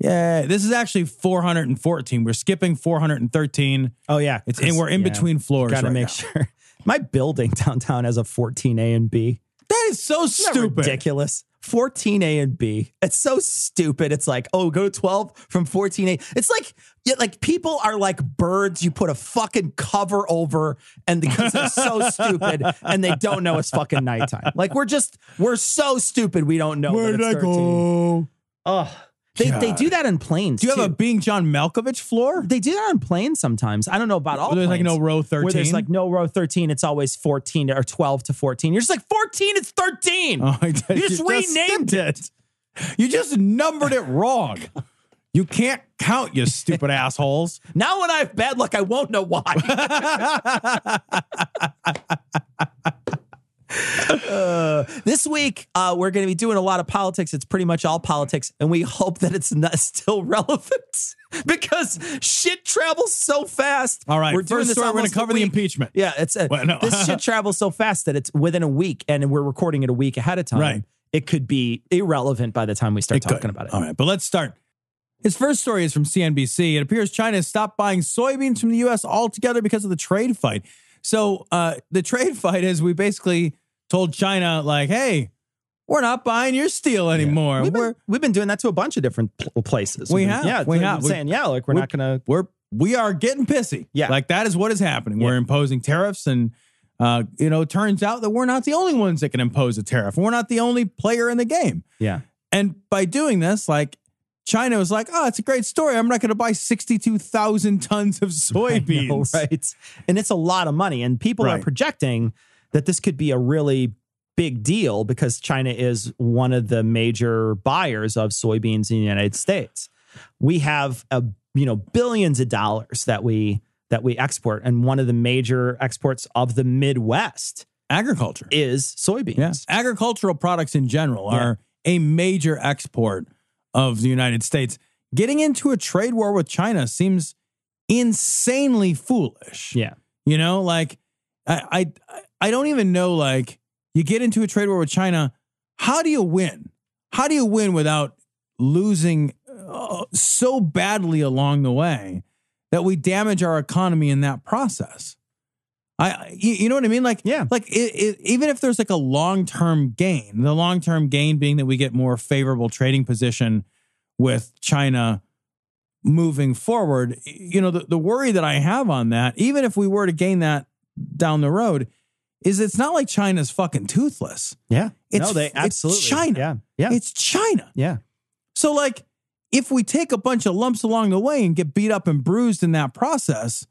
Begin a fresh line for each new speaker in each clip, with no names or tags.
Yeah, this is actually 414. We're skipping 413.
Oh yeah,
It's and we're in
yeah.
between floors.
Got to
right
make
now.
sure. My building downtown has a 14A and B.
That is so stupid.
ridiculous. 14A and B. It's so stupid. It's like, oh, go to 12 from 14A. It's like, yeah, like people are like birds. You put a fucking cover over, and because they're so stupid, and they don't know it's fucking nighttime. Like we're just, we're so stupid. We don't know.
Where
that
did
it's
I go?
Oh, they they do that in planes.
Do you have a
too.
being John Malkovich floor?
They do that on planes sometimes. I don't know about all.
Where there's like no row thirteen.
Where there's
13?
like no row 13, it's always 14 or 12 to 14. You're just like 14, it's 13.
Oh, I did.
you just renamed it.
You just numbered it wrong. You can't count, you stupid assholes.
Now when I have bad luck, I won't know why. Uh, this week, uh, we're going to be doing a lot of politics. It's pretty much all politics, and we hope that it's not still relevant because shit travels so fast.
All right,
we're doing
first
this
story, we're going to cover the impeachment.
Yeah, it's a,
Well, no.
this shit travels so fast that it's within a week, and we're recording it a week ahead of time.
Right.
It could be irrelevant by the time we start
It could.
talking about it.
All right, but let's start. His first story is from CNBC. It appears China has stopped buying soybeans from the U.S. altogether because of the trade fight. So uh, the trade fight is we basically told China, like, hey, we're not buying your steel anymore.
We've been, we've been doing that to a bunch of different pl- places.
We
We've yeah,
We have.
saying yeah, like we're
we-
not gonna.
we're we are getting pissy.
Yeah.
like that is what is happening.
Yeah.
We're imposing tariffs, and uh, you know, it turns out that we're not the only ones that can impose a tariff. We're not the only player in the game.
Yeah,
And by doing this, like China was like, oh, it's a great story. I'm not going to buy 62,000 tons of
I know,
soybeans.
right? And it's a lot of money, and people are projecting that this could be a really big deal because China is one of the major buyers of soybeans in the United States. We have a you know billions of dollars that we that we export, and one of the major exports of the Midwest
Agriculture.
is soybeans.
Yeah. Agricultural products in general
Yeah.
are a major export of the United States. Getting into a trade war with China seems insanely foolish.
yeah.
You know, like I, I I don't even know like you get into a trade war with China, how do you win? How do you win without losing uh, so badly along the way that we damage our economy in that process? I, you, know what I mean? Like,
Yeah.
like it, it, even if there's like a long term gain, the long term gain being that we get more favorable trading position with China moving forward, you know, the, the worry that I have on that, even if we were to gain that down the road, is it's not like China's fucking toothless.
Yeah.
It's-
no, they
it's
absolutely.
China.
Yeah. Yeah.
It's China.
yeah.
So, like, if we take a bunch of lumps along the way and get beat up and bruised in that process,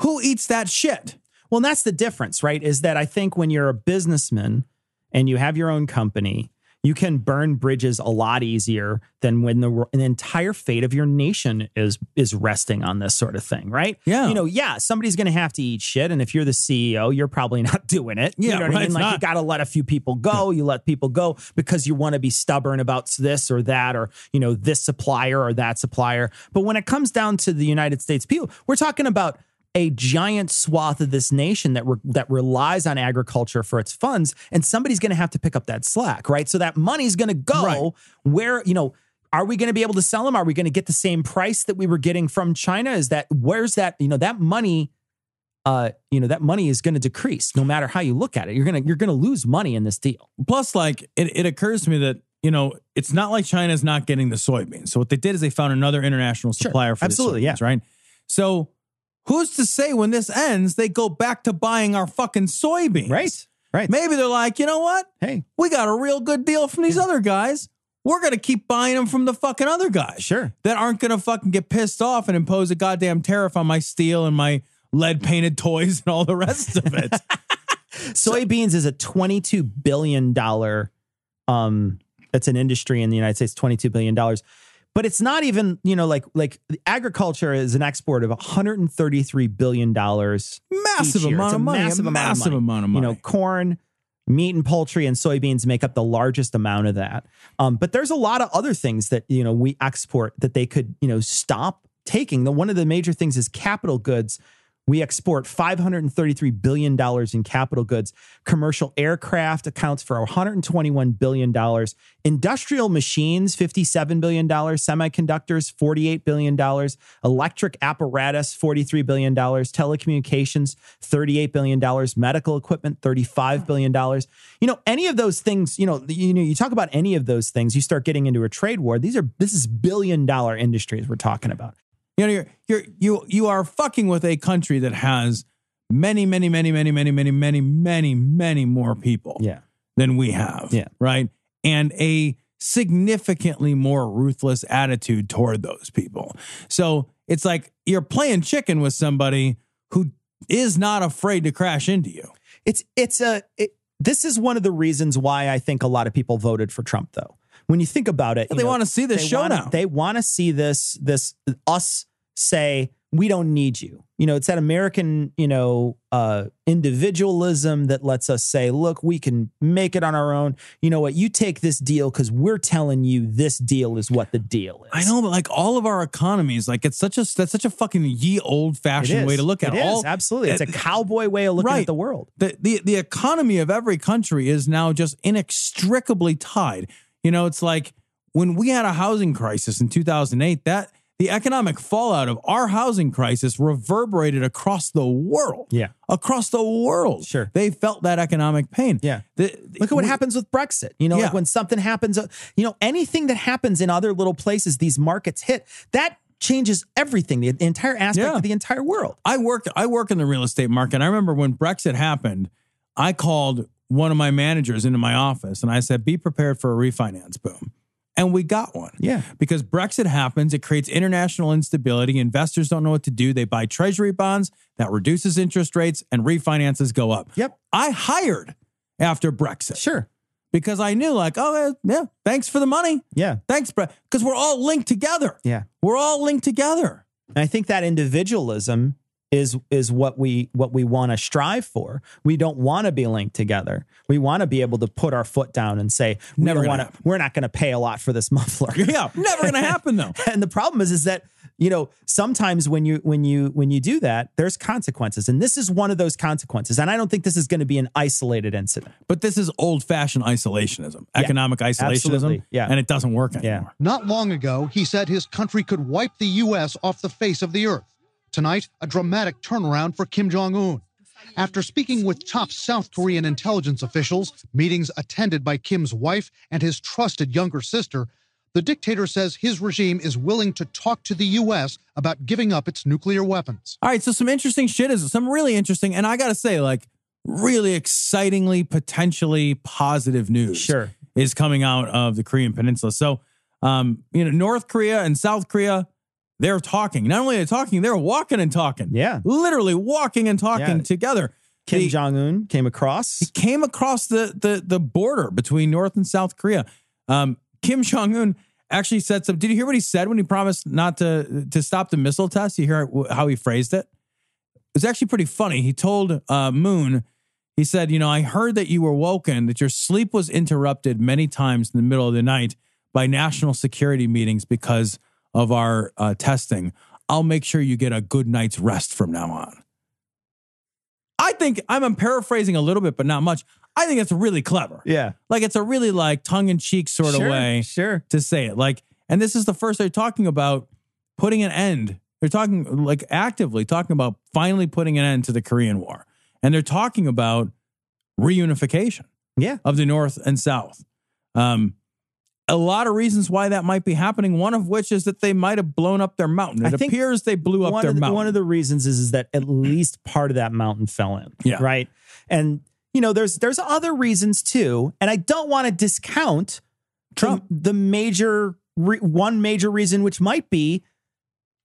who eats that shit?
Well, that's the difference, right? Is that I think when you're a businessman and you have your own company, you can burn bridges a lot easier than when the, the entire fate of your nation is is resting on this sort of thing, right?
Yeah.
You know, yeah, somebody's going to have to eat shit, and if you're the CEO, you're probably not doing it. you
Yeah,
know what
right,
I mean? Like you got to let a few people go. You let people go because you want to be stubborn about this or that, or you know, this supplier or that supplier. But when it comes down to the United States people, we're talking about a giant swath of this nation that re- that relies on agriculture for its funds, and somebody's going to have to pick up that slack, right? So that money's going to go
Right.
where you know. Are we going to be able to sell them? Are we going to get the same price that we were getting from China? Is that where's that? You know that money uh, you know, that money is going to decrease no matter how you look at it. You're gonna you're gonna lose money in this deal.
Plus, like it, it occurs to me that you know it's not like China's not getting the soybeans. So what they did is they found another international
Sure.
supplier for
Absolutely,
the
yeah.
right? So who's to say when this ends they go back to buying our fucking soybeans?
Right. Right.
Maybe they're like, you know what?
Hey,
We got a real good deal from these other guys. We're gonna keep buying them from the fucking other guys.
Sure.
That aren't gonna fucking get pissed off and impose a goddamn tariff on my steel and my lead painted toys and all the rest of it.
soybeans is a 22 billion dollar um it's an industry in the United States 22 billion dollars but it's not even you know like like agriculture is an export of 133 billion dollars.
Massive amount of money.
massive amount of money.
amount of
you know corn meat and poultry and soybeans make up the largest amount of that. Um, but there's a lot of other things that you know we export that they could you know stop taking. The one of the major things is capital goods we export $533 billion in capital goods. Commercial aircraft accounts for $121 billion. Industrial machines, $57 billion. Semiconductors, $48 billion. Electric apparatus, $43 billion. Telecommunications, $38 billion. Medical equipment, $35 billion. You know, any of those things, you know, you know, you talk about any of those things, you start getting into a trade war. These are, this is billion dollar industries we're talking about.
You know, you're, you're you you are fucking with a country that has many, many, many, many, many, many, many, many, many more people
Yeah.
than we have.
Yeah.
Right. And a significantly more ruthless attitude toward those people. So it's like you're playing chicken with somebody who is not afraid to crash into you.
It's it's a it, this is one of the reasons why I think a lot of people voted for Trump though. When you think about it,
They
know,
want to see this show
wanna,
now.
They want to see this this us say we don't need you. You know, it's that American, you know, uh individualism that lets us say, look, we can make it on our own. You know what? You take this deal cuz we're telling you this deal is what the deal is.
I know, but like all of our economies, like it's such a that's such a fucking ye old fashioned way to look at
it.
All
absolutely. It's a cowboy way of looking
Right.
at the world.
the, the the economy of every country is now just inextricably tied. You know, it's like when we had a housing crisis in 2008, that the economic fallout of our housing crisis reverberated across the world.
Yeah.
Across the world.
Sure.
They felt that economic pain.
Yeah.
The-
Look at what
we-
happens with Brexit. You know,
Yeah.
like when something happens, uh, you know, anything that happens in other little places, these markets hit, that changes everything, the, the entire aspect
Yeah.
of the entire world.
I work I work in the real estate market. I remember when Brexit happened, I called one of my managers into my office and I said, "Be prepared for a refinance boom." And we got one.
Yeah.
Because Brexit happens, it creates international instability. Investors don't know what to do. They buy treasury bonds, that reduces interest rates, and refinances go up.
Yep.
I hired after Brexit
Sure.
because I knew, like, oh, yeah, thanks for the money.
Yeah.
Thanks, because we're all linked together.
Yeah.
We're all linked together.
And I think that individualism is is what we what we want to strive for. We don't want to be linked together. We want to be able to put our foot down and say, we
never
want to. We're not going to pay a lot for this muffler.
Yeah, never going to happen, though.
and the problem is is that you know sometimes when you when you when you do that there's consequences and this is one of those consequences and i don't think this is going to be an isolated incident
But this is old fashioned isolationism, economic isolationism.
absolutely. Yeah.
And it doesn't work anymore.
Not long ago, he said his country could wipe the U.S. off the face of the earth. Tonight, a dramatic turnaround for Kim Jong un. After speaking with top South Korean intelligence officials, meetings attended by Kim's wife and his trusted younger sister, the dictator says his regime is willing to talk to the U.S. about giving up its nuclear weapons.
All right, so some interesting shit is some really interesting, and I gotta say, like, really excitingly, potentially positive news.
Sure.
is coming out of the Korean Peninsula. So, um, you know, North Korea and South Korea, they're talking. Not only are they talking, they're walking and talking.
Yeah.
literally walking and talking
Yeah.
together.
kim jong-un came across He
came across the the the border between North and South Korea. Um, Kim Jong Un actually said some. Did you hear what he said when he promised not to to stop the missile test? You hear how he phrased it? It's actually pretty funny. He told uh, Moon, he said, "You know, I heard that you were woken, that your sleep was interrupted many times in the middle of the night by national security meetings because of our uh, testing. I'll make sure you get a good night's rest from now on." I think I'm paraphrasing a little bit, but not much. I think it's really clever.
yeah
Like it's a really like tongue in cheek sort
Sure,
of way
sure
to say it. Like, and this is the first they're talking about putting an end They're talking like actively talking about finally putting an end to the Korean War. And they're talking about reunification
Yeah.
of the North and South. Um, a lot of reasons why that might be happening. One of which is that they might have blown up their mountain. It
I think
appears they blew up their
the,
mountain.
One of the reasons is, is that at least part of that mountain fell in.
Yeah.
Right. And you know, there's there's other reasons too, and I don't want to discount
Trump.
the, the major re, one major reason, which might be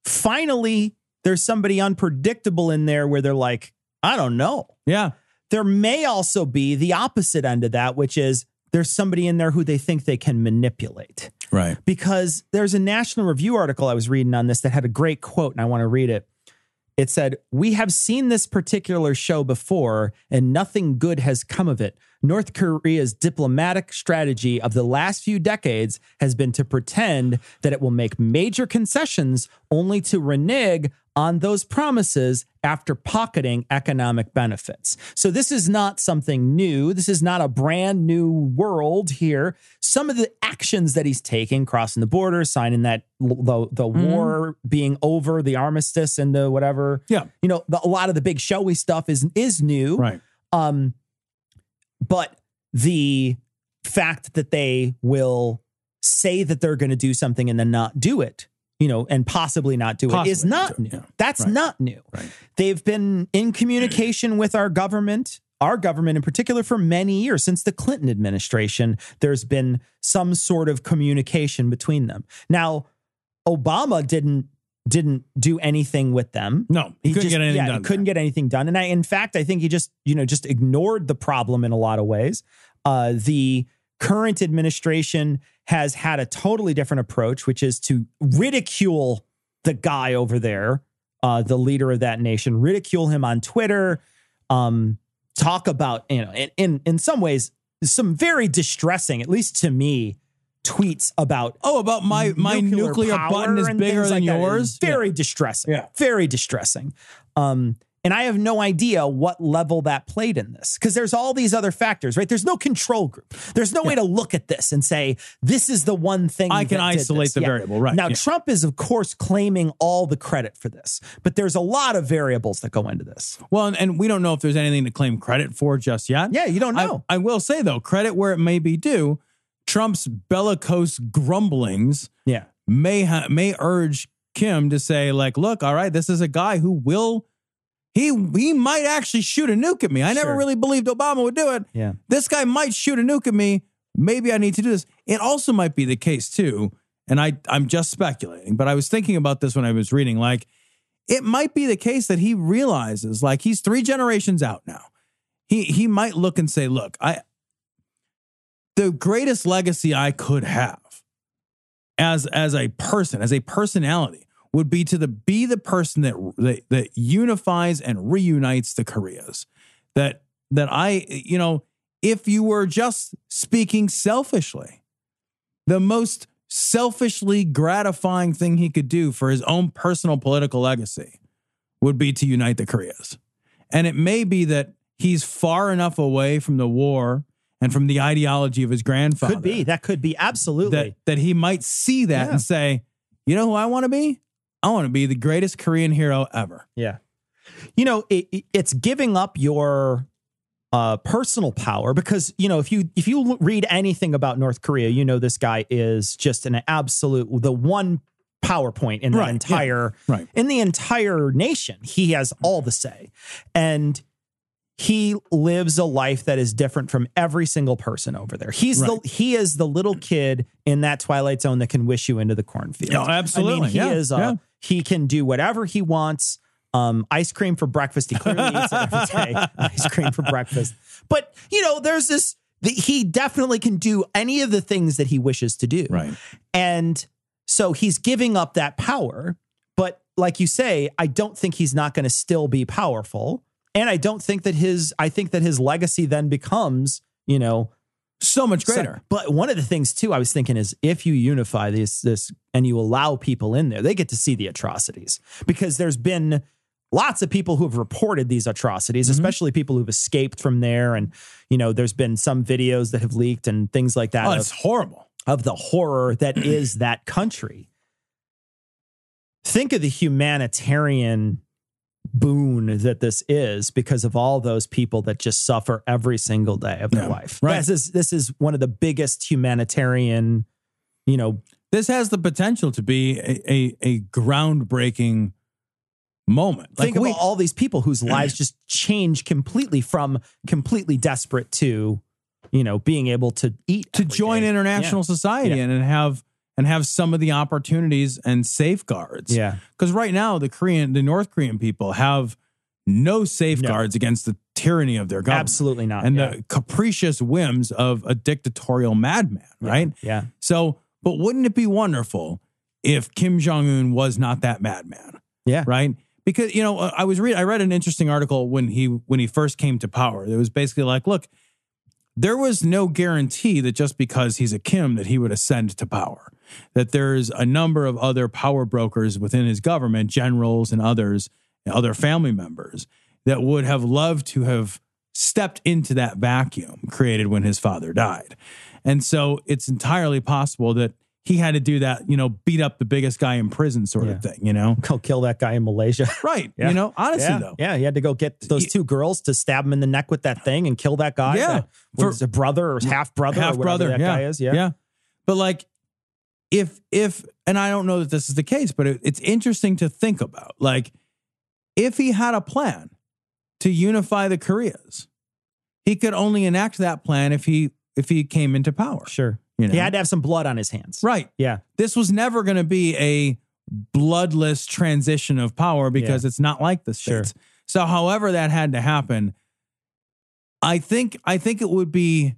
finally there's somebody unpredictable in there where they're like, I don't know.
yeah.
There may also be the opposite end of that, which is there's somebody in there who they think they can manipulate
Right.
because there's a National Review article I was reading on this that had a great quote, and I want to read it. It said, We have seen this particular show before, and nothing good has come of it. North Korea's diplomatic strategy of the last few decades has been to pretend that it will make major concessions only to renege on those promises after pocketing economic benefits. So this is not something new. This is not a brand new world here. Some of the actions that he's taking, crossing the border, signing that the, the war being over, the armistice and the whatever.
Yeah.
You know, the, a lot of the big showy stuff is is new.
Right.
Um, but the fact that they will say that they're going to do something and then not do it, you know, and possibly not do it is
Possibly
not new.
yeah.
That's
Right.
not new.
Right.
They've been in communication with our government, our government in particular, for many years since the Clinton administration. There's been some sort of communication between them. Now, Obama didn't didn't do anything with them.
No, he couldn't get anything
yeah,
done
He couldn't get anything done. And I, in fact, I think he just, you know, just ignored the problem in a lot of ways. Uh, the current administration has had a totally different approach, which is to ridicule the guy over there, uh, the leader of that nation, ridicule him on Twitter, um, talk about, you know, in, in in some ways, some very distressing, at least to me, tweets about
Oh, about my my nuclear,
power
button is bigger than
like
yours.
Very distressing.
Yeah.
Very distressing. Um, and I have no idea what level that played in this because there's all these other factors, right? There's no control group. There's no way to look at this and say, this is the one thing
I can isolate
this."
the variable, right,
Now,
yeah.
Trump is, of course, claiming all the credit for this, but there's a lot of variables that go into this.
Well, and, and we don't know if there's anything to claim credit for just yet.
Yeah, you don't
I-
know.
I, will say though, credit where it may be due. Trump's bellicose grumblings
yeah.
may ha- may urge Kim to say like, look, all right, this is a guy who will he he might actually shoot a nuke at me. I never
Sure.
really believed Obama would do it.
Yeah.
This guy might shoot a nuke at me. Maybe I need to do this. It also might be the case too, and I I'm just speculating, but I was thinking about this when I was reading like it might be the case that he realizes like he's 3 generations out now. He he might look and say, "Look, I the greatest legacy I could have as as a person, as a personality, would be to the be the person that that, that unifies and reunites the Koreas. That that I, you know, if you were just speaking selfishly, the most selfishly gratifying thing he could do for his own personal political legacy would be to unite the Koreas. And it may be that he's far enough away from the war and from the ideology of his grandfather
Could be. That could be. Absolutely.
that that he might see that
Yeah.
and say, you know who I want to be? I want to be the greatest Korean hero ever.
Yeah. You know, it, it- it's giving up your uh, personal power because you know if you if you read anything about North Korea, you know this guy is just an absolute the one PowerPoint in the
Right, yeah,
entire
right.
in the entire nation. He has all the say, and he lives a life that is different from every single person over there. He's
Right.
the he is the little kid in that twilight zone that can wish you into the cornfield.
Oh, absolutely.
I mean, he
Yeah,
is. Uh,
yeah.
He can do whatever he wants. Um, ice cream for breakfast. He clearly eats it every day. Ice cream for breakfast. But you know, there's this. The, he definitely can do any of the things that he wishes to do.
Right.
And so he's giving up that power. But like you say, I don't think he's not going to still be powerful. And I don't think that his, I think that his legacy then becomes, you know,
So much
so-
greater.
but one of the things too, I was thinking is if you unify this, this, and you allow people in there, they get to see the atrocities because there's been lots of people who have reported these atrocities,
Mm-hmm.
especially people who've escaped from there. And, you know, there's been some videos that have leaked and things like that
oh,
of-
it's horrible.
of the horror that is that country. think of the humanitarian boon that this is because of all those people that just suffer every single day of their
Yeah,
life.
right.
This is this is one of the biggest humanitarian, you know,
This has the potential to be a, a, a groundbreaking moment.
think
we-
of all these people whose lives just change completely from completely desperate to, you know, being able to eat
to join
day.
international society
Yeah.
and have and have some of the opportunities and safeguards.
Yeah.
Because right now the Korean the North Korean people have no safeguards against the tyranny of their government.
Absolutely not.
And
yeah.
the capricious whims of a dictatorial madman, right?
yeah.
So, but wouldn't it be wonderful if Kim Jong Un was not that madman?
Yeah.
right? Because you know, I was read I read an interesting article when he when he first came to power. It was basically like, look, there was no guarantee that just because he's a Kim that he would ascend to power. That there's a number of other power brokers within his government, generals and others, and other family members that would have loved to have stepped into that vacuum created when his father died. And so it's entirely possible that he had to do that, you know, beat up the biggest guy in prison sort of thing, you know?
Go kill that guy in Malaysia.
Right.
Yeah.
You know, honestly
yeah.
though.
Yeah, he had to go get those two girls to stab him in the neck with that thing and kill that guy.
Yeah.
that was a brother or half brother,
half brother
that
yeah.
guy is. Yeah,
yeah but like if if and i don't know that this is the case but it, it's interesting to think about like if he had a plan to unify the koreas he could only enact that plan if he if he came into power
sure.
You know?
He had to have some blood on his hands.
right.
Yeah,
this was never going to be a bloodless transition of power because it's not like the
Sure.
So, however that had to happen, I think I think it would be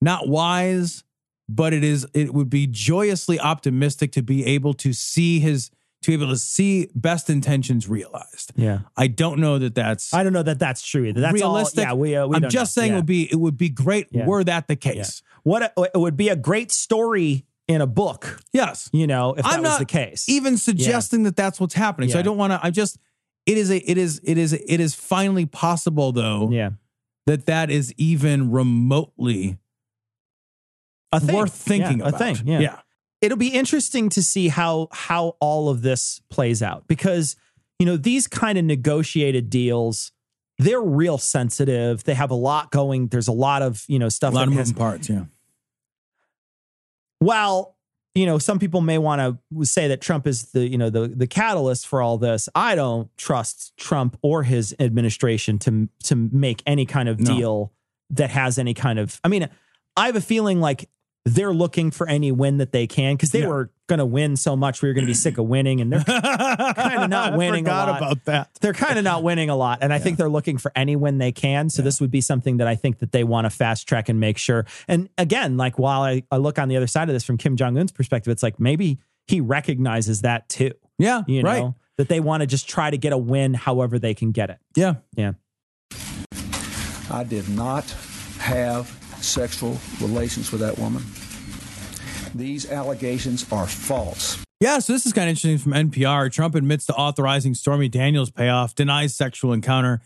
not wise, but it is it would be joyously optimistic to be able to see his to be able to see best intentions realized.
yeah.
I don't know that that's
I don't know that that's true either. That's
realistic.
All, yeah, we. Uh, we
I'm just
know.
saying
Yeah.
it would be it would be great
Yeah.
were that the case.
what a, it would be a great story in a book.
Yes.
You know, if that
I'm
was
not
the case.
even suggesting that that's what's happening. So I don't want to. I just it is a it is it is it is finally possible though
yeah,
that that is even remotely
a thing.
worth thinking
Yeah,
about.
A thing. Yeah. It'll be interesting to see how how all of this plays out because you know these kind of negotiated deals they're real sensitive they have a lot going there's a lot of you know stuff
a
lot
of
has,
moving parts. Yeah,
while you know some people may want to say that Trump is the you know the the catalyst for all this I don't trust Trump or his administration to to make any kind of
No.
deal that has any kind of I mean I have a feeling like they're looking for any win that they can because they
Yeah.
were going to win so much we were going to be sick of winning and they're
kind
of not winning a
Forgot
lot.
about that.
they're kind of not winning a lot and i think they're looking for any win they can so this would be something that i think that they want to fast track and make sure and again like while I, I look on the other side of this from kim jong-un's perspective it's like maybe he recognizes that too
Yeah,
you
right.
know that they want to just try to get a win however they can get it
Yeah,
yeah
I did not have sexual relations with that woman. These allegations are false.
yeah. So this is kind of interesting from NPR. Trump admits to authorizing Stormy Daniels' payoff, denies sexual encounter.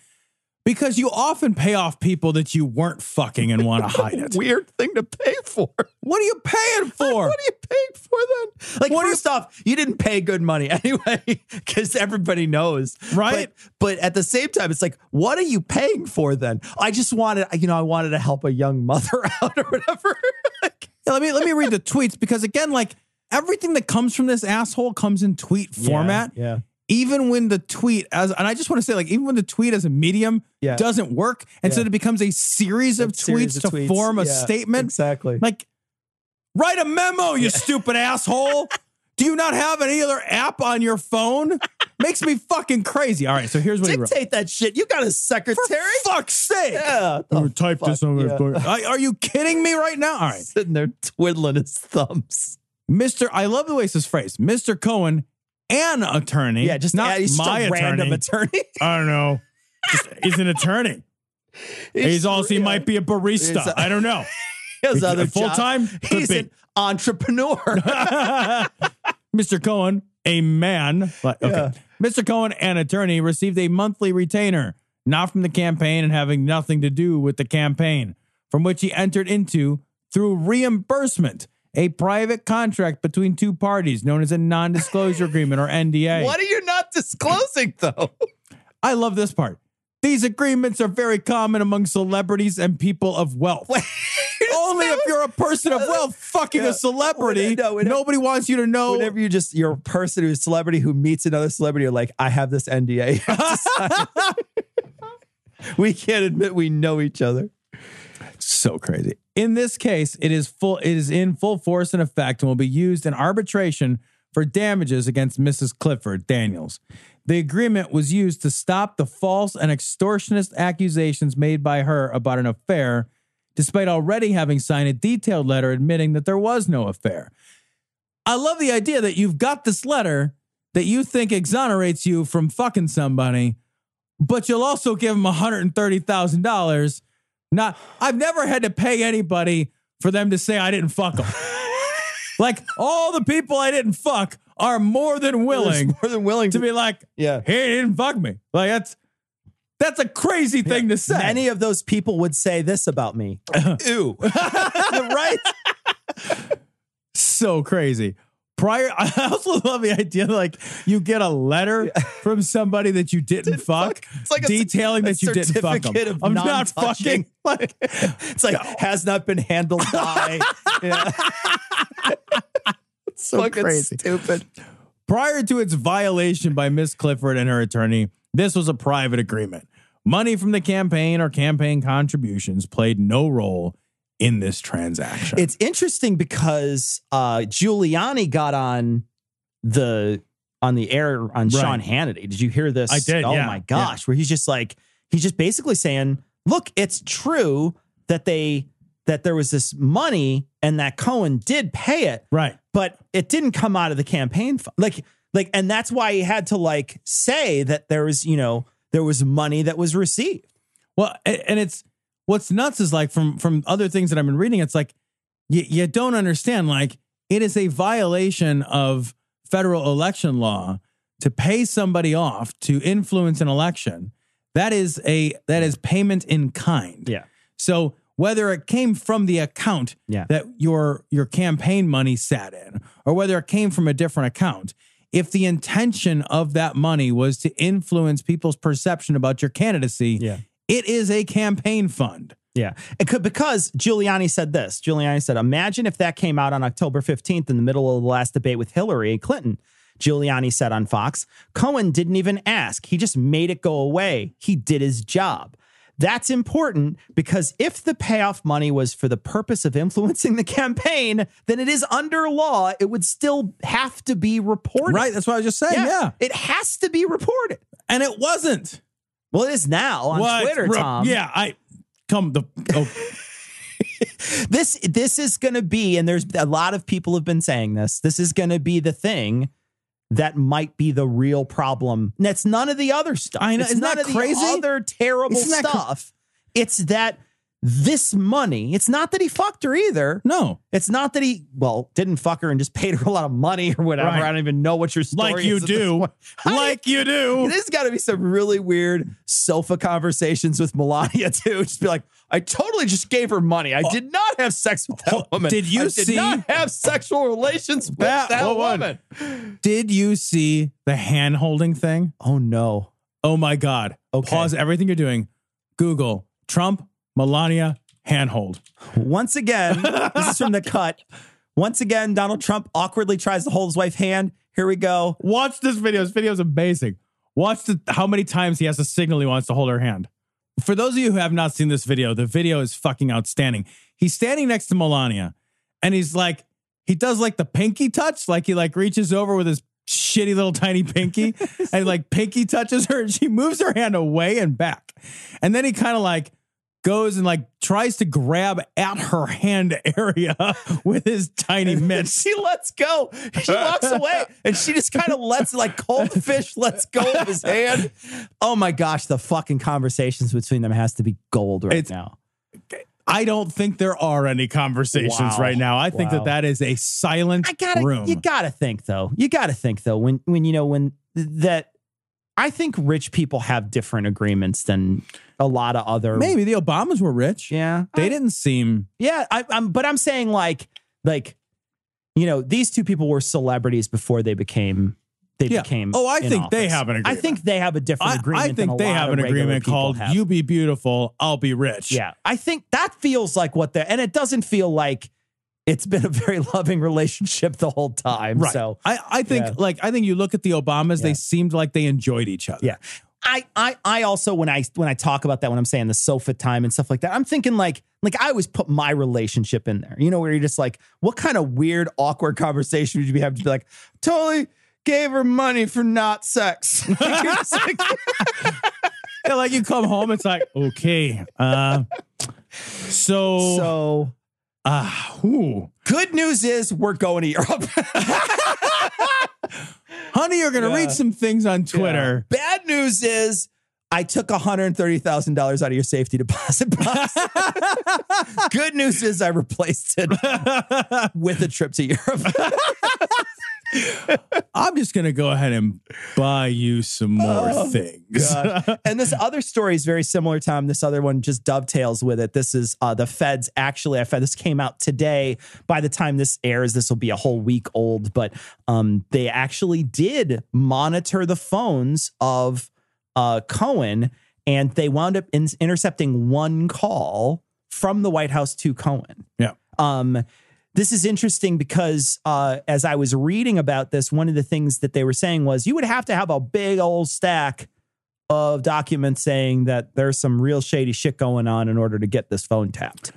Because you often pay off people that you weren't fucking and want to hide it.
weird thing to pay for
What are you paying for?
what are you paying for then? Like,
What do you-
first off, you didn't pay good money anyway, because everybody knows,
Right.
But, but at the same time, it's like, what are you paying for then? I just wanted, you know, I wanted to help a young mother out or whatever. Like,
Yeah, let me let me read the tweets because again, like everything that comes from this asshole comes in tweet format.
yeah.
Even when the tweet as and I just want to say, like, even when the tweet as a medium
Yeah.
doesn't work, and so it becomes a series of
A series
tweets
of
to
tweets.
form a
Yeah,
statement.
exactly.
Like, write a memo, you stupid asshole. Do you not have any other app on your phone? Makes me fucking crazy. All right, so here's what he wrote.
Dictate that shit. You got a
For
secretary?
fuck's sake.
Yeah.
I'm gonna
the
type this
fuck,
on my
yeah.
phone. Are are you kidding me right now? All right.
Sitting there twiddling his thumbs.
Mr. I love the way it's this phrase. Mr. Cohen, an attorney.
Yeah, just
not
he's just
my
random
attorney.
attorney.
I don't know. Just, he's an attorney. He's also he might be a barista.
He's
I don't know.
He has other
full time.
He's
be.
an entrepreneur.
Mr. Cohen, a man. but- Okay.
Yeah.
Mr. Cohen, an attorney, received a monthly retainer, not from the campaign and having nothing to do with the campaign, from which he entered into through reimbursement a private contract between two parties known as a non disclosure agreement or NDA.
What are you not disclosing though?
I love this part. These agreements are very common among celebrities and people of wealth. Only if you're a person of wealth fucking
Yeah.
a celebrity,
no, when-
nobody wants you to know.
Whenever you just you're a person who's a celebrity who meets another celebrity, you're like, I have this NDA. we can't admit we know each other.
so crazy. In this case, it is full it is in full force and effect and will be used in arbitration for damages against Mrs. Clifford Daniels. The agreement was used to stop the false and extortionist accusations made by her about an affair, despite already having signed a detailed letter admitting that there was no affair. I love the idea that you've got this letter that you think exonerates you from fucking somebody, but you'll also give them $130,000 not, I've never had to pay anybody for them to say I didn't fuck them. like all the people I didn't fuck are more than willing
more than willing
to be like,
Yeah.
he didn't fuck me. Like that's that's a crazy thing to say.
Many of those people would say this about me. Ew. right?
so crazy. Prior, I also love the idea like you get a letter from somebody that you didn't, fuck,
It's like
detailing
a
that you didn't fuck them. I'm not fucking. Like,
It's like has not been handled by. Yeah.
so
Fucking
crazy.
Stupid.
Prior to its violation by Miss Clifford and her attorney, this was a private agreement. Money from the campaign or campaign contributions played no role in this transaction.
It's interesting because uh, Giuliani got on the on the air on Sean Hannity. Did you hear this?
I did,
Oh
yeah,
my gosh, where he's just like he's just basically saying, "Look, it's true that they that there was this money and that Cohen did pay it,
right.
but it didn't come out of the campaign fund. Like, like, and that's why he had to like say that there was, you know, there was money that was received.
Well, and it's what's nuts is like from from other things that I've been reading, it's like you, you don't understand. Like it is a violation of federal election law to pay somebody off to influence an election. That is a that is payment in kind.
Yeah.
So whether it came from the account
Yeah.
that your your campaign money sat in, or whether it came from a different account, if the intention of that money was to influence people's perception about your candidacy,
Yeah.
It is a campaign fund.
Yeah. It could, because Giuliani said this. Giuliani said, imagine if that came out on October 15th in the middle of the last debate with Hillary Clinton. Giuliani said on Fox, Cohen didn't even ask. He just made it go away. He did his job. That's important because if the payoff money was for the purpose of influencing the campaign, then it is under law. It would still have to be reported.
Right? That's what I was just saying. Yeah.
It has to be reported.
And it wasn't.
Well, it is now on
What?
Twitter,
Re-
Tom.
Yeah, I come the oh,
this this is going to be and there's a lot of people have been saying this this is going to be the thing that might be the real problem and that's none of the other stuff
I know.
it's
Isn't
none
that
of
crazy?
the other terrible
Isn't
stuff it's that this money it's not that he fucked her either
no.
it's not that he well didn't fuck her and just paid her a lot of money or whatever
Right.
i don't even know what your story
Like you
is at this
do. Like you do.
there's got to be some really weird sofa conversations with Melania too. Just be like, I totally just gave her money. I oh. did not have sex with that oh, woman.
did you
I did
see-
not have sexual relations with
That
that,
woman.
woman?
Did you see the hand holding thing?
Oh no.
Oh my God.
Okay.
Pause everything you're doing. Google Trump, Melania, handhold.
Once again, this is from the cut. Once again, Donald Trump awkwardly tries to hold his wife's hand. Here we go.
Watch this video. This video is amazing. Watch the, how many times he has to signal he wants to hold her hand. For those of you who have not seen this video, the video is fucking outstanding. He's standing next to Melania and he's like, he does like the pinky touch, like he like reaches over with his shitty little tiny pinky and like pinky touches her and she moves her hand away and back. And then he kind of like goes and like tries to grab at her hand area with his tiny mitts.
She lets go. She walks away and she just kind of lets like cold fish lets go of his hand. Oh my gosh, the fucking conversations between them has to be gold right
It's-
now.
I don't think there are any conversations
Wow.
right now. I think
Wow.
that that is a silent
I gotta,
room.
you gotta think though. You gotta think though when when you know when that. I think rich people have different agreements than a lot of other.
Maybe the Obamas were rich.
yeah,
They
I-
didn't seem
Yeah, I, I'm. But I'm saying like like you know, these two people were celebrities before they became they
Yeah.
became.
Oh, I
in
think they have an
I
agreement.
think they have a different
I,
agreement.
I
than
think they have an agreement called
have.
"You be beautiful, I'll be rich."
Yeah, I think that feels like what the and it doesn't feel like it's been a very loving relationship the whole time.
right.
So
I, I think
Yeah.
like I think you look at the Obamas,
Yeah.
they seemed like they enjoyed each other.
Yeah. I, I I also when I when I talk about that when I'm saying the sofa time and stuff like that, I'm thinking like like I always put my relationship in there. You know, where you're just like, what kind of weird, awkward conversation would you be having to be like, totally gave her money for not sex. Like,
Yeah, like you come home, it's like okay, uh, so
so
ah, ooh.
good news is we're going to Europe.
honey, you're gonna
Yeah.
read some things on Twitter.
Bad news is I took $130,000 out of your safety deposit box. Good news is I replaced it with a trip to Europe.
I'm just gonna go ahead and buy you some more
Oh,
things.
And this other story is very similar, Tom. This other one just dovetails with it. This is uh, the feds actually, I found this came out today. By the time this airs, this will be a whole week old, but um, they actually did monitor the phones of uh, Cohen and they wound up in- intercepting one call from the White House to Cohen.
yeah.
Um, this is interesting because uh, as I was reading about this, one of the things that they were saying was you would have to have a big old stack of documents saying that there's some real shady shit going on in order to get this phone tapped.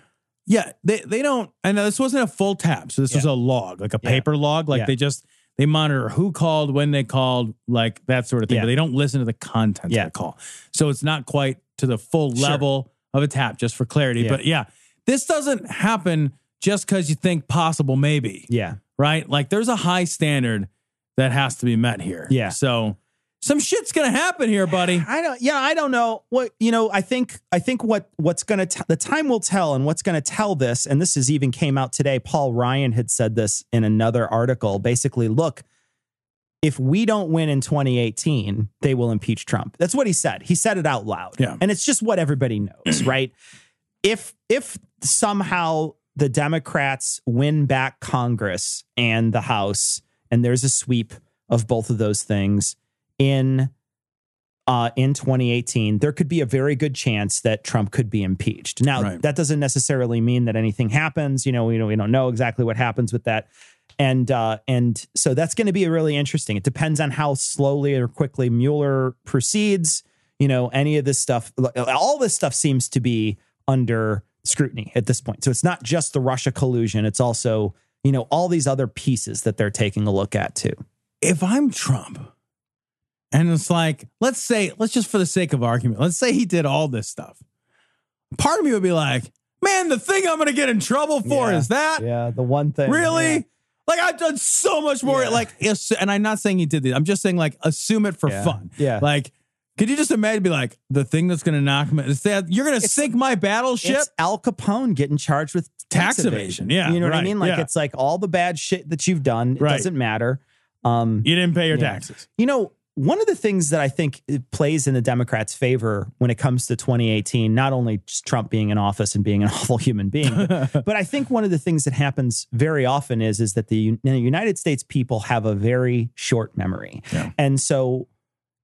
Yeah, they they don't. And this wasn't a full tap, so this was a log, like a
Yeah.
paper log. Like
Yeah.
they just they monitor who called, when they called, like that sort of thing.
Yeah.
But they don't listen to the content
Yeah.
of the call, so it's not quite to the full
Sure.
level of a tap. Just for clarity,
Yeah.
but yeah, this doesn't happen just because you think possible, maybe.
Yeah.
right? Like there's a high standard that has to be met here.
Yeah.
So some shit's gonna happen here, buddy.
I don't. Yeah, I don't know what you know. I think. I think what what's going to t- the time will tell, and what's going to tell this. And this is even came out today. Paul Ryan had said this in another article. Basically, look, if we don't win in 2018, they will impeach Trump. That's what he said. He said it out loud.
Yeah.
and it's just what everybody knows, right? If if somehow the Democrats win back Congress and the House, and there's a sweep of both of those things in uh, in 2018, there could be a very good chance that Trump could be impeached. Now,
Right.
that doesn't necessarily mean that anything happens. You know, we don't, we don't know exactly what happens with that. And uh, and so that's going to be really interesting. It depends on how slowly or quickly Mueller proceeds. You know, any of this stuff, all this stuff seems to be under scrutiny at this point. So it's not just the Russia collusion; it's also you know all these other pieces that they're taking a look at too.
if I'm Trump and it's like, let's say, let's just for the sake of argument, let's say he did all this stuff. Part of me would be like, man, the thing I'm going to get in trouble for
Yeah.
is that
Yeah, the one thing.
really?
Yeah.
Like I've done so much more.
Yeah.
Like, and I'm not saying he did this. I'm just saying like, assume it for fun.
Yeah.
Like, could you just imagine be like the thing that's going to knock me? That you're going to sink my battleship.
It's Al Capone getting charged with tax,
Tax evasion.
evasion.
Yeah,
you know what I mean. Like
Yeah.
it's like all the bad shit that you've done. It
Right.
doesn't matter. Um,
You didn't pay your
Yeah.
taxes.
you know, one of the things that I think plays in the Democrats' favor when it comes to 2018, not only just Trump being in office and being an awful human being, but, but I think one of the things that happens very often is is that the U- the United States people have a very short memory,
Yeah.
and so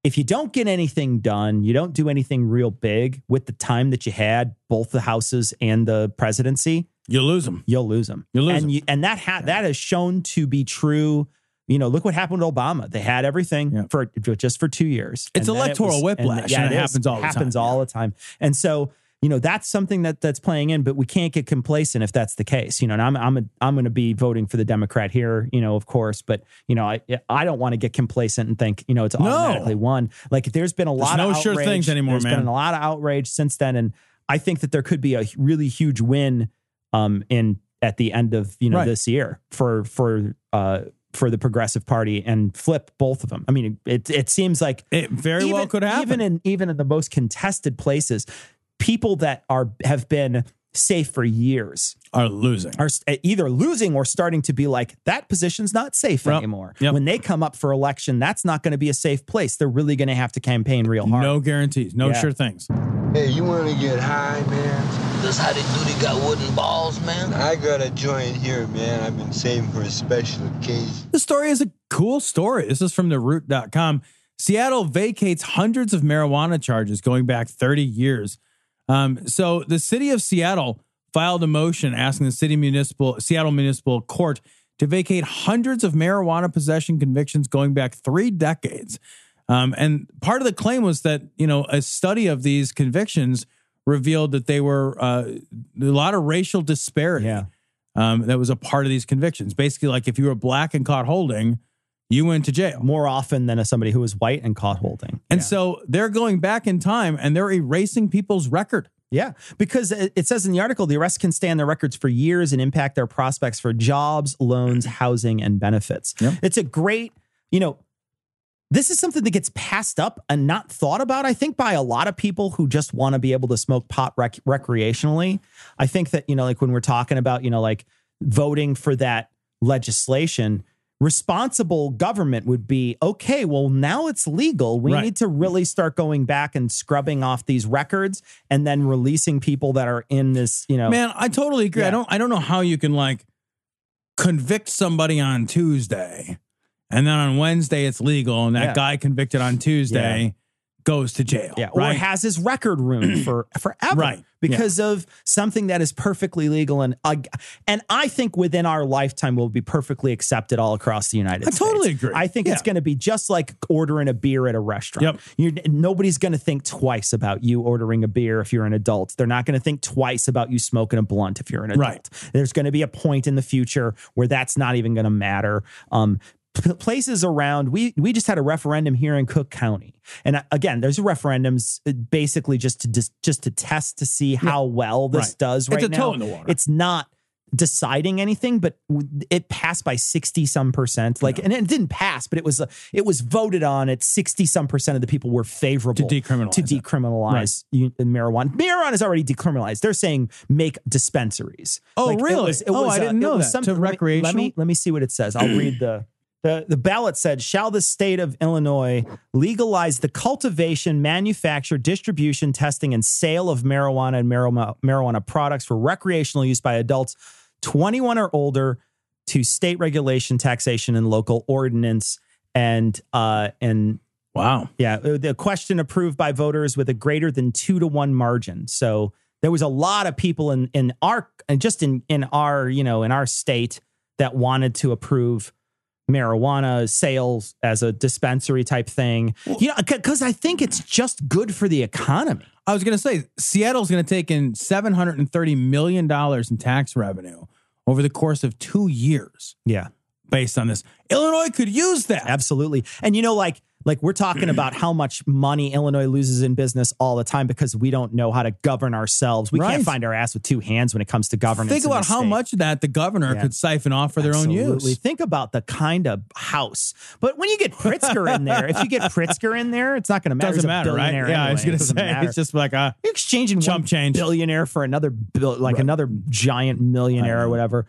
if you don't get anything done, you don't do anything real big with the time that you had, both the houses and the presidency,
you'll lose them.
you'll lose them.
You lose
and
'em.
You, and that ha- that has shown to be true. You know, look what happened with Obama. They had everything
Yeah.
for just for two years.
It's
And then it
electoral whiplash, and it
is.
happens all the time,
happens all the time. And so, you know, that's something that that's playing in. But we can't get complacent if that's the case. You know, and I'm I'm a, I'm going to be voting for the Democrat here. You know, of course. But you know, I I don't want to get complacent and think you know it's
No.
automatically won. Like there's been a lot
no
of
sure
outrage.
things anymore,
There's
man.
been a lot of outrage since then, and I think that there could be a really huge win um in at the end of you know
Right.
this year for for uh for the progressive party and flip both of them. I mean, it it seems like
It very well could happen.
Even in even in the most contested places, people that are have been safe for years
are losing.
are eh, either losing or starting to be like that position's not safe
Yep.
anymore.
Yep.
When they come up for election, that's not going to be a safe place. They're really going to have to campaign real hard.
No guarantees, no
Yeah.
sure things.
Hey, you want to get high, man? this how they do? They got wooden balls, man.
I got a joint here, man. I've been saving for a special occasion.
The story is a cool story. This is from the root.com. Seattle vacates hundreds of marijuana charges going back 30 years. Um, so the city of Seattle filed a motion asking the city municipal Seattle Municipal Court to vacate hundreds of marijuana possession convictions going back three decades. Um, and part of the claim was that you know a study of these convictions revealed that they were uh, a lot of racial disparity.
Yeah.
Um, that was a part of these convictions. Basically, like if you were black and caught holding, you went to jail.
More often than as somebody who was white and caught holding.
And
Yeah.
so they're going back in time and they're erasing people's record.
Yeah, because it it says in the article the arrest can stay on their records for years and impact their prospects for jobs, loans, housing, and benefits.
Yep.
It's a great, you know, this is something that gets passed up and not thought about, I think, by a lot of people who just want to be able to smoke pot rec- recreationally. I think that, you know, like when we're talking about, you know, like voting for that legislation, responsible government would be okay, well, now it's legal. We
Right.
need to really start going back and scrubbing off these records and then releasing people that are in this, you know.
Man, I totally agree. I don't I don't know how you can like convict somebody on Tuesday and then on Wednesday it's legal and that
Yeah.
guy convicted on Tuesday goes to jail.
Yeah, or has his record ruined for forever,
Right.
Because of something that is perfectly legal and uh, and I think within our lifetime will be perfectly accepted all across the United
I
States.
I totally agree.
I think it's going to be just like ordering a beer at a restaurant.
Yep.
You're, nobody's going to think twice about you ordering a beer if you're an adult. They're not going to think twice about you smoking a blunt if you're an adult.
Right.
There's going to be a point in the future where that's not even going to matter. Um, p- places around we we just had a referendum here in Cook County, and uh, again, there's referendums uh, basically just to just, just to test to see how well this
Right.
does
It's
right
a
now.
toe in the water.
It's not deciding anything, but it passed by sixty some percent. Like, and it didn't pass, but it was uh, it was voted on at sixty some percent of the people were favorable
To decriminalize
to decriminalize you- marijuana. Marijuana is already decriminalized. They're saying make dispensaries.
Oh,
Like, it
really?
was- it
Oh,
was,
I didn't
it
know that.
something-
To
me- Let me let me see what it says. I'll read the. The, the ballot said, Shall the state of Illinois legalize the cultivation, manufacture, distribution, testing, and sale of marijuana and marijuana, marijuana products for recreational use by adults 21 or older to state regulation, taxation, and local ordinance? And uh, and
Wow.
yeah, uh, the question approved by voters with a greater than two to one margin. So there was a lot of people in in our and just in in our you know in our state that wanted to approve marijuana sales as a dispensary type thing. you know, because I think it's just good for the economy.
I was going to say Seattle's going to take in 730 million dollars in tax revenue over the course of 2 years
Yeah,
based on this. Illinois could use that.
absolutely. And you know, like like we're talking about how much money Illinois loses in business all the time because we don't know how to govern ourselves. We
Right.
can't find our ass with two hands when it comes to governance.
Think about how
state.
much of that the governor
Yeah.
could siphon off for their own use.
Think about the kind of house. But when you get Pritzker in there, if you get Pritzker in there, it's not going to matter.
Doesn't matter, right? Yeah, I was going to say
matter.
it's just like a
You're exchanging
Chump change.
billionaire for another bill, like another giant millionaire or whatever.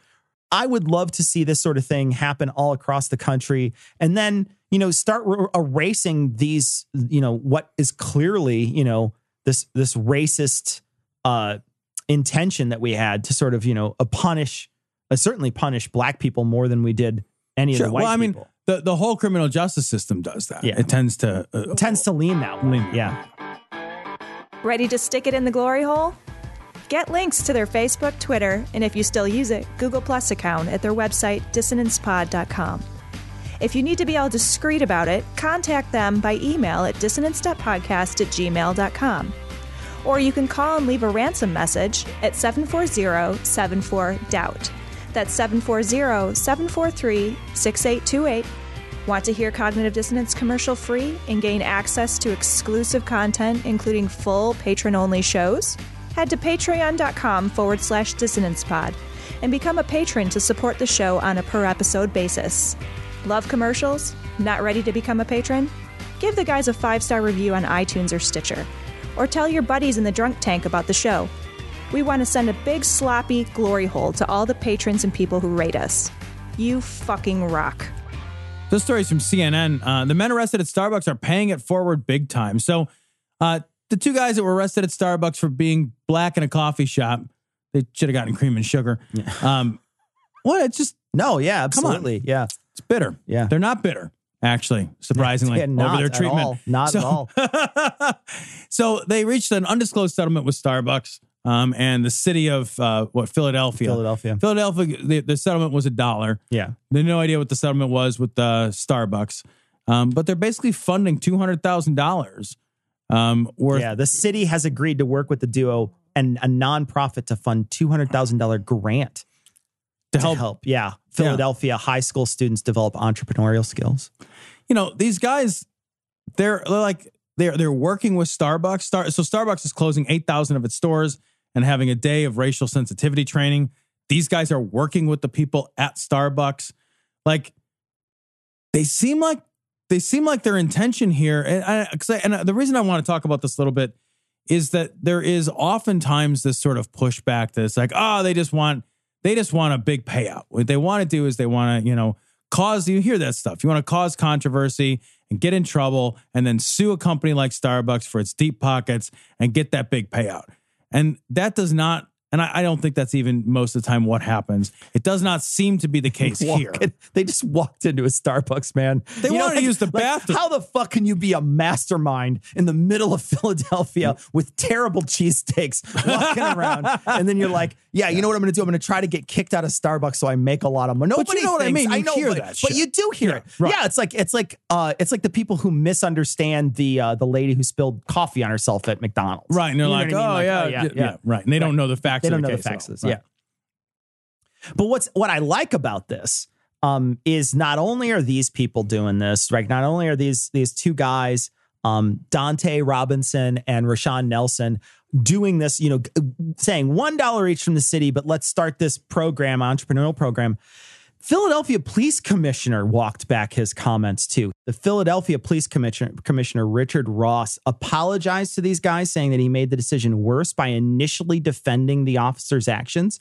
I would love to see this sort of thing happen all across the country, and then you know start r- erasing these, you know, what is clearly you know this this racist uh, intention that we had to sort of you know punish, uh, certainly punish black people more than we did any of
Sure.
the white
Well, I mean, the, the whole criminal justice system does that.
Yeah.
It tends to uh,
tends to lean that way.
Lean.
Yeah.
Ready to stick it in the glory hole? Get links to their Facebook, Twitter, and if you still use it, Google Plus account at their website, dissonancepod.com. If you need to be all discreet about it, contact them by email at dissonance.podcast at gmail.com. Or you can call and leave a ransom message at 740 74 Doubt. That's 740 743 6828. Want to hear Cognitive Dissonance commercial free and gain access to exclusive content, including full patron only shows? Head to patreon.com forward slash dissonance pod and become a patron to support the show on a per episode basis. Love commercials? Not ready to become a patron? Give the guys a five star review on iTunes or Stitcher. Or tell your buddies in the drunk tank about the show. We want to send a big sloppy glory hole to all the patrons and people who rate us. You fucking rock.
This story's from CNN. Uh, the men arrested at Starbucks are paying it forward big time. So, uh, the two guys that were arrested at Starbucks for being black in a coffee shop. They should have gotten cream and sugar. Um, what? It's just
No, yeah, absolutely. Yeah.
It's bitter.
Yeah.
they're not bitter. Actually, surprisingly,
Yeah, not
over their
at
treatment,
all. Not at all.
so they reached an undisclosed settlement with Starbucks um, and the city of uh, what Philadelphia.
Philadelphia.
Philadelphia. The, the settlement was a dollar.
Yeah.
They had no idea what the settlement was with uh, Starbucks, um, but they're basically funding two hundred thousand dollars um, worth.
Yeah. The city has agreed to work with the duo and a nonprofit to fund $200,000 grant
to
to
help.
help. Yeah. Philadelphia high school students develop entrepreneurial skills.
You know, these guys, they're, they're like they're they're working with Starbucks. Star, so Starbucks is closing eight thousand of its stores and having a day of racial sensitivity training. These guys are working with the people at Starbucks. Like they seem like they seem like their intention here, and I, I- and the reason I want to talk about this a little bit is that there is oftentimes this sort of pushback that it's like, oh, they just want they just want a big payout. What they want to do is they want to, you know, cause you hear that stuff. You want to cause controversy and get in trouble and then sue a company like Starbucks for its deep pockets and get that big payout. And that does not, and I, I don't think that's even most of the time what happens. It does not seem to be the case here.
Walking- They just walked into a Starbucks, man.
They wanted to use the bathroom.
How the fuck can you be a mastermind in the middle of Philadelphia with terrible cheesesteaks walking around? And then you're like, yeah, you know what I'm going to do? I'm going to try to get kicked out of Starbucks so I make a lot of money.
But you know what I mean? You
know,
hear
but,
that
but you do hear
Yeah,
it.
right.
Yeah, it's like it's like uh, it's like the people who misunderstand the uh, the lady who spilled coffee on herself at McDonald's.
Right. And they're like,
I mean?
oh,
Like,
yeah, yeah, yeah, right. And they don't know the facts
they don't
the
know
case
the facts. of this.
Right.
Yeah. But what's what I like about this um, is not only are these people doing this, right? Not only are these these two guys, um, Donte Robinson and Rashon Nelson, doing this, you know, saying one dollar each from the city, but let's start this program, entrepreneurial program. Philadelphia Police Commissioner walked back his comments too. The Philadelphia Police Commissioner, Commissioner Richard Ross apologized to these guys, saying that he made the decision worse by initially defending the officer's actions.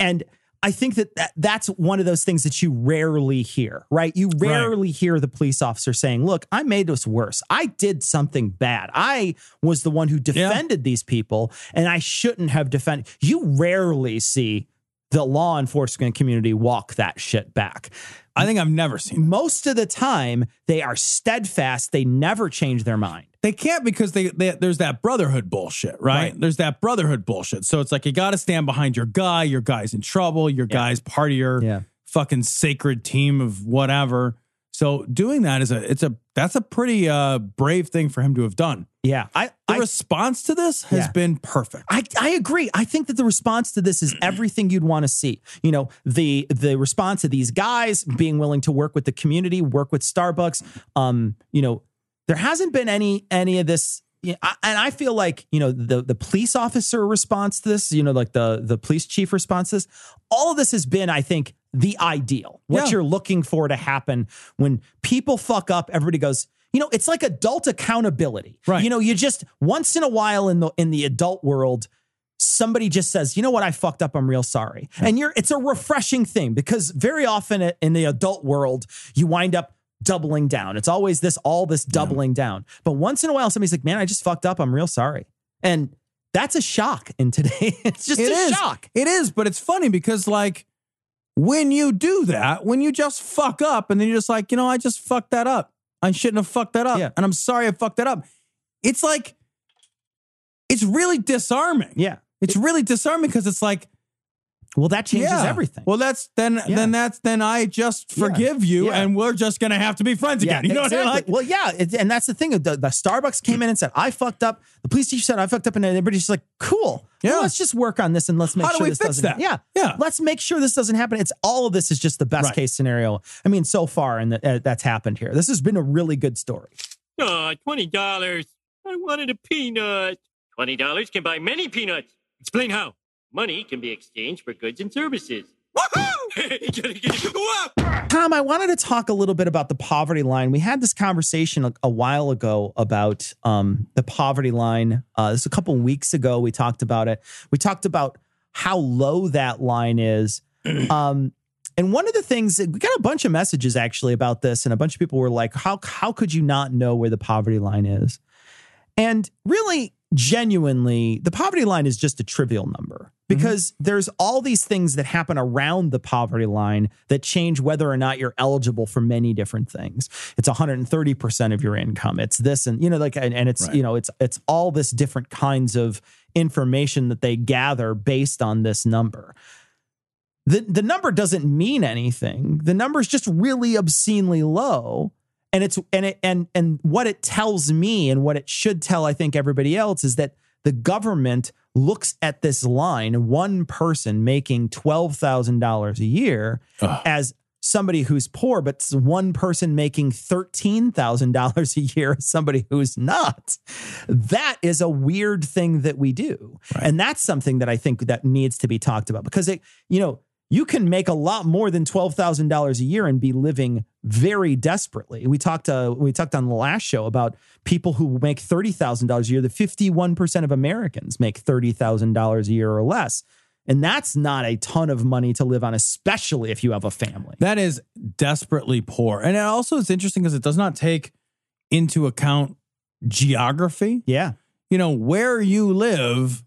And I think that, that that's one of those things that you rarely hear, right? You rarely hear the police officer saying, Look, I made this worse. I did something bad. I was the one who defended these people, and I shouldn't have defended. You rarely see the law enforcement community walk that shit back.
I think I've never seen it.
Most of the time, they are steadfast. They never change their mind.
They can't because they, they there's that brotherhood bullshit, right?
Right.
There's that brotherhood bullshit. So it's like you got to stand behind your guy. Your guy's in trouble. Your guy's part of your
Yeah.
fucking sacred team of whatever. So doing that is a it's a that's a pretty uh brave thing for him to have done.
Yeah. I,
The
I
response to this has
Yeah.
been perfect.
I, I agree. I think that the response to this is everything you'd want to see. You know, the the response of these guys being willing to work with the community, work with Starbucks. Um, you know, there hasn't been any any of this. I- And I feel like you know the the police officer response to this, you know, like the the police chief response to this, all of this has been, I think, the ideal. What
Yeah.
you're looking for to happen when people fuck up, everybody goes. You know, it's like adult accountability.
Right.
You know, you just once in a while in the in the adult world, somebody just says, "You know what? I fucked up. I'm real sorry." And you're it's a refreshing thing because very often in the adult world, you wind up doubling down. It's always this all this doubling down. But once in a while somebody's like, "Man, I just fucked up. I'm real sorry." And that's a shock in today. it's just
It
a
is.
shock.
It is, but it's funny because like when you do that, when you just fuck up and then you're just like, you know, I just fucked that up. I shouldn't have fucked that up.
Yeah.
And I'm sorry I fucked that up. It's like it's really disarming.
Yeah.
It's really disarming because it's like
Well, that changes
yeah.
everything.
Well, that's then
Yeah.
then that's then I just
Yeah.
forgive you
Yeah.
and we're just gonna have to be friends again. You know
exactly.
what I mean? Like,
well, yeah, it, and that's the thing. The, the Starbucks came in and said, "I fucked up." The police chief said, "I fucked up," and everybody's just like, "Cool,
Yeah.
Well, let's just work on this and let's make
How do
sure
we
this
fix
doesn't."
that?
Yeah,
Yeah.
Let's make sure this doesn't happen. It's all of this is just the best
Right.
case scenario. I mean, so far, and uh, that's happened here. This has been a really good story.
Oh, $20. I wanted a peanut. $20 can buy many peanuts. Explain how. Money can be exchanged for goods and services.
Tom, I wanted to talk a little bit about the poverty line. We had this conversation a, a while ago about um, the poverty line. Uh, this was a couple weeks ago. We talked about it. We talked about how low that line is. Um, and one of the things we got a bunch of messages actually about this, and a bunch of people were like, "How how could you not know where the poverty line is?" And really, genuinely the poverty line is just a trivial number mm-hmm. because there's all these things that happen around the poverty line that change whether or not you're eligible for many different things. It's 130% of your income. It's this and you know like and, and it's you know it's it's all this different kinds of information that they gather based on this number. The the number doesn't mean anything. The number is just really obscenely low and it's and it and and what it tells me and what it should tell i think everybody else is that the government looks at this line one person making $12000 a year as somebody who's poor but one person making $13000 a year as somebody who's not. That is a weird thing that we do. And that's something that i think that needs to be talked about because it you know you can make a lot more than $12,000 a year and be living very desperately. We talked uh, we talked on the last show about people who make $30,000 a year. The 51% of Americans make $30,000 a year or less. And that's not a ton of money to live on, especially if you have a family.
That is desperately poor. And it also is interesting because it does not take into account geography.
Yeah.
You know, where you live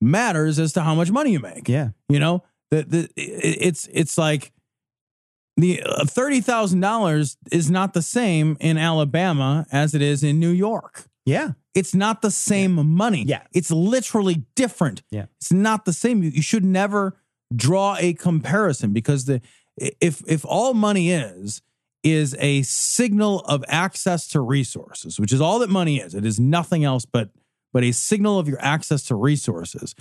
matters as to how much money you make.
Yeah.
You know, the, the, it's, it's like the uh, $30,000 is not the same in Alabama as it is in New York.
Yeah.
It's not the same money.
Yeah.
It's literally different.
Yeah.
It's not the same. You, you should never draw a comparison because the if if all money is is a signal of access to resources, which is all that money is. It is nothing else but but a signal of your access to resources.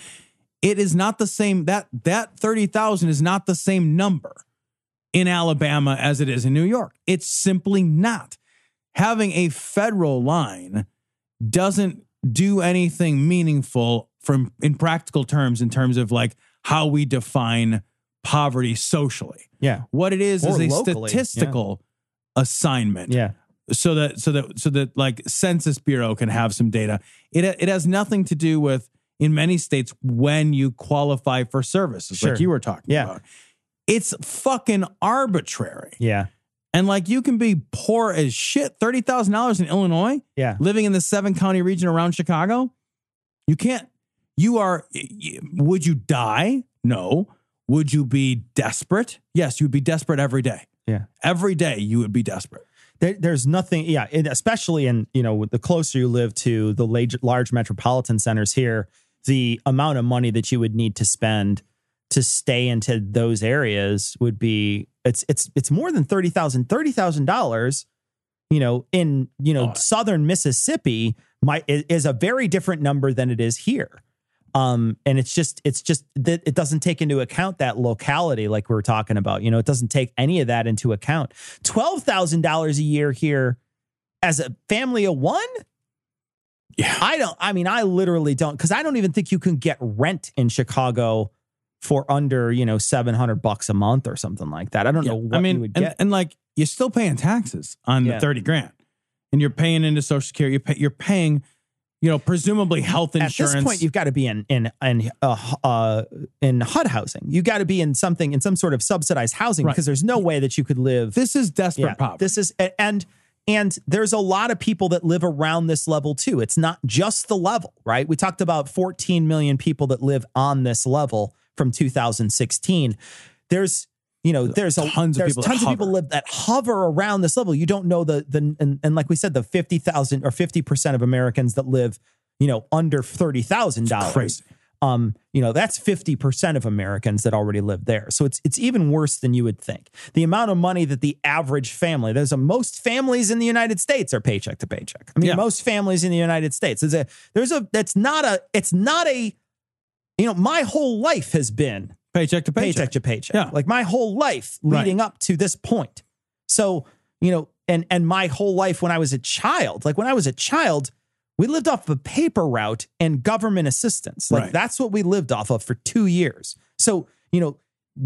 It is not the same that that 30,000 is not the same number in Alabama as it is in New York. It's simply not. Having a federal line doesn't do anything meaningful from in practical terms in terms of like how we define poverty socially.
Yeah.
What it is
Or
is a
locally,
statistical assignment
Yeah.
so that so that so that like census bureau can have some data it it has nothing to do with in many states when you qualify for services
Sure.
like you were talking
Yeah.
about it's fucking arbitrary
Yeah.
and like you can be poor as shit $30,000 in Illinois
Yeah.
living in the seven county region around Chicago you can't you are would you die no would you be desperate yes you would be desperate every day
Yeah.
every day you would be desperate
There, there's nothing, yeah, especially in, you know, the closer you live to the large, large metropolitan centers here, the amount of money that you would need to spend to stay into those areas would be, it's, it's, it's more than $30,000, $30,000, you know, in, you know, Southern Mississippi might, is, a very different number than it is here. Um, and it's just, it's just that it doesn't take into account that locality like we were talking about. You know, it doesn't take any of that into account. Twelve thousand dollars a year here as a family of one.
Yeah.
I don't, I mean, I literally don't, because I don't even think you can get rent in Chicago for under, you know, 700 bucks a month or something like that. I don't know what
I mean,
you would
and,
get.
and like you're still paying taxes on
Yeah.
the 30 grand and you're paying into social security. You're, pay, you're paying, you know, presumably health insurance.
At this point, you've got to be in in in uh, uh, in HUD housing. You got to be in something in some sort of subsidized housing
Right.
because there's no way that you could live.
this is desperate
yeah,
poverty.
this is and and there's a lot of people that live around this level too. It's not just the level, right? We talked about 14 million people that live on this level from 2016. There's you know there's a,
Tons of
there's
people
tons of people live that hover around this level. You don't know the the and, and like we said the 50,000 or 50% of Americans that live you know under $30,000
crazy.
Um, you know, that's 50% of Americans that already live there. So it's it's even worse than you would think. The amount of money that the average family, there's a most families in the United States are paycheck to paycheck. I mean,
Yeah.
most families in the United States. There's a there's a that's not a it's not a you know, my whole life has been
paycheck to paycheck.
paycheck to paycheck.
Yeah.
Like my whole life
Right.
leading up to this point. So, you know, and and my whole life when I was a child, like when I was a child, we lived off of a paper route and government assistance. Like
Right.
that's what we lived off of for 2 years. So, you know,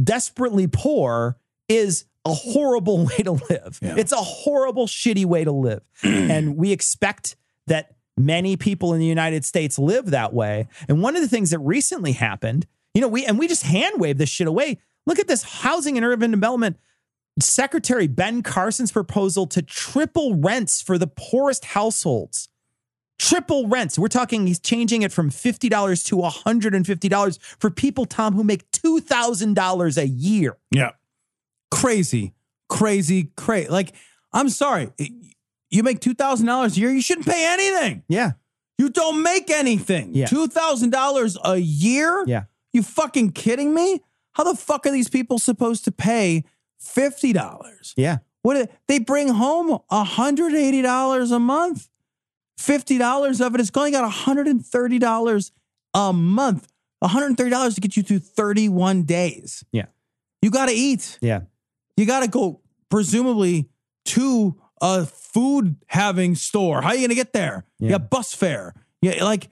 desperately poor is a horrible way to live.
Yeah.
It's a horrible shitty way to live. and we expect that many people in the United States live that way. And one of the things that recently happened, you know, we and we just hand wave this shit away. Look at this housing and urban development. Secretary Ben Carson's proposal to triple rents for the poorest households. Triple rents. We're talking he's changing it from $50 to $150 for people, Tom, who make $2,000 a year.
Yeah. Crazy, crazy, crazy. Like, I'm sorry. You make $2,000 a year, you shouldn't pay anything.
Yeah.
You don't make anything.
Yeah.
$2,000 a year?
Yeah.
You fucking kidding me? How the fuck are these people supposed to pay $50?
Yeah.
What they bring home $180 a month. $50 of it is only got $130 a month. $130 to get you through 31 days.
Yeah.
You got to eat.
Yeah.
You got to go presumably to a food having store. How are you going to get there?
Yeah.
You got bus fare. Yeah, like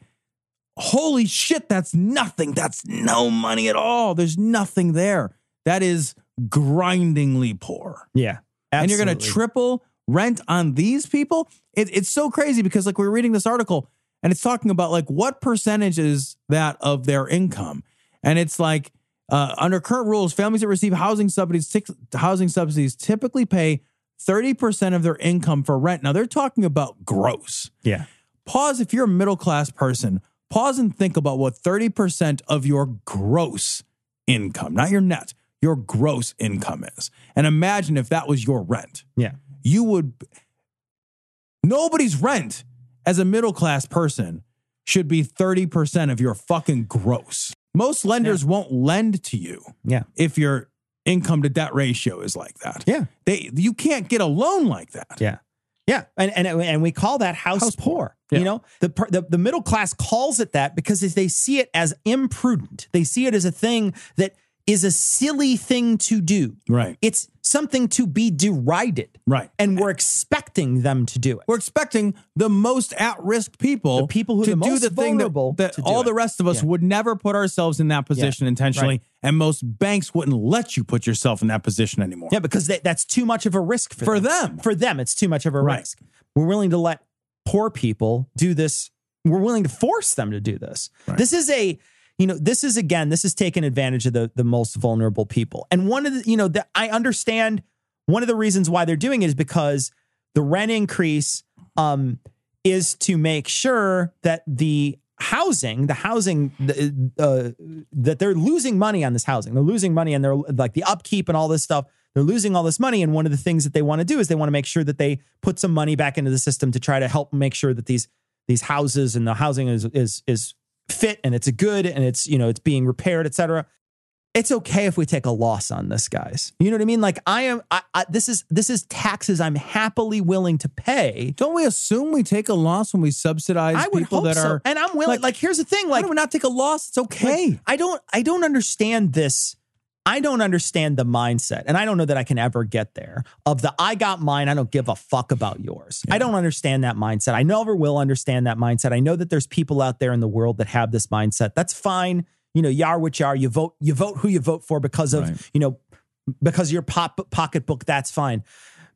holy shit, that's nothing. That's no money at all. There's nothing there. That is grindingly poor.
Yeah.
And you're going to triple rent on these people? It, it's so crazy because like we we're reading this article and it's talking about like what percentage is that of their income? And it's like uh, under current rules, families that receive housing subsidies, tic- housing subsidies typically pay 30% of their income for rent. Now they're talking about gross.
Yeah.
Pause if you're a middle class person, pause and think about what 30% of your gross income, not your net, your gross income is. And imagine if that was your rent
Yeah.
You would nobody's rent as a middle class person should be 30% of your fucking gross. Most lenders won't lend to you
Yeah.
if your income to debt ratio is like that.
Yeah.
They you can't get a loan like that.
Yeah. Yeah, and and and we call that house,
House
poor.
poor. Yeah.
You know, the, the the middle class calls it that because they see it as imprudent. They see it as a thing that is a silly thing to do.
Right.
It's something to be derided.
Right.
And we're expecting them to do it.
We're expecting the most at-risk people,
The people who
to do the thing that, that all
it.
the rest of us
Yeah.
would never put ourselves in that position intentionally,
right.
and most banks wouldn't let you put yourself in that position anymore.
Yeah, because that, that's too much of a risk for,
For
them.
them.
For them, it's too much of a
Right.
risk. We're willing to let poor people do this. We're willing to force them to do this. This is a, you know, this is again, this is taking advantage of the the most vulnerable people. And one of the, you know, that I understand one of the reasons why they're doing it is because the rent increase um is to make sure that the housing, the housing, uh, that they're losing money on this housing. They're losing money and they're like the upkeep and all this stuff. They're losing all this money. And one of the things that they want to do is they want to make sure that they put some money back into the system to try to help make sure that these these houses and the housing is is is fit and it's a good and it's you know it's being repaired, etc. It's okay if we take a loss on this, guys. You know what I mean? Like I am. I, I, this is this is taxes I'm happily willing to pay.
Don't we assume we take a loss when we subsidize
I would
people
hope
that
so.
are
and I'm willing. Like,
like-
here's the thing.
Why
Like
we not take a loss? It's okay.
like, I don't I don't understand this. I don't understand the mindset. And I don't know that I can ever get there of the I got mine, I don't give a fuck about yours. I don't understand that mindset. I never will understand that mindset. I know that there's people out there in the world that have this mindset. That's fine. You know, you are what you are. You vote, you vote who you vote for because of,
Right.
you know, because of your pop pocketbook, that's fine.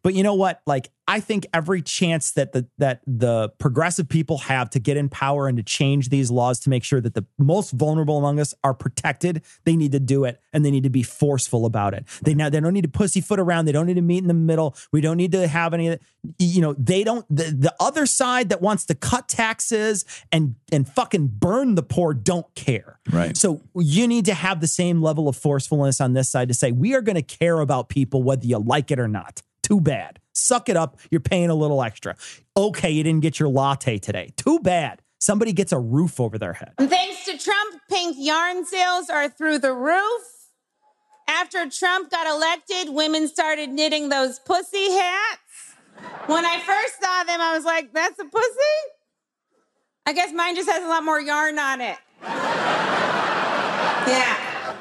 But you know what? Like, I think every chance that the that the progressive people have to get in power and to change these laws to make sure that the most vulnerable among us are protected, they need to do it and they need to be forceful about it. They now they don't need to pussyfoot around. They don't need to meet in the middle. We don't need to have any. You know, they don't. The, the other side that wants to cut taxes and and fucking burn the poor don't care.
Right.
So you need to have the same level of forcefulness on this side to say we are going to care about people whether you like it or not. Too bad. Suck it up. You're paying a little extra. Okay, you didn't get your latte today. Too bad. Somebody gets a roof over their head.
Thanks to Trump, pink yarn sales are through the roof. After Trump got elected, women started knitting those pussy hats. When I first saw them, I was like, that's a pussy? I guess mine just has a lot more yarn on it. Yeah.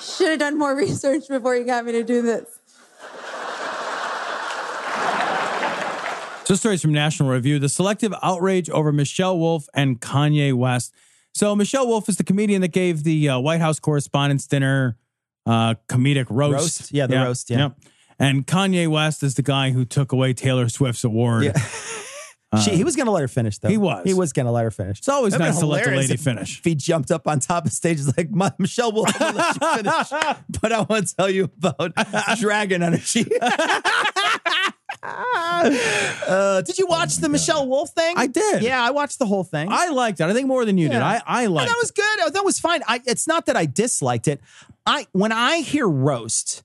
Should have done more research before you got me to do this.
So stories from National Review: the selective outrage over Michelle Wolf and Kanye West. So Michelle Wolf is the comedian that gave the uh, White House Correspondents' Dinner uh, comedic roast.
Roast? Yeah, the roast, yeah.
And Kanye West is the guy who took away Taylor Swift's award.
Yeah. she, he was going to let her finish, though.
he was.
He was going to let her finish.
It's always
That'd
nice to let the lady finish.
If he jumped up on top of stage, he's like, "My- Michelle will let you finish. but I want to tell you about Dragon Energy. uh, did you watch the Michelle Wolf thing?
I did.
Yeah, I watched the whole thing.
I liked it. I think more than you did.
Yeah.
I I
Oh,
liked
that was good. That was fine. I, it's not that I disliked it. I when I hear roast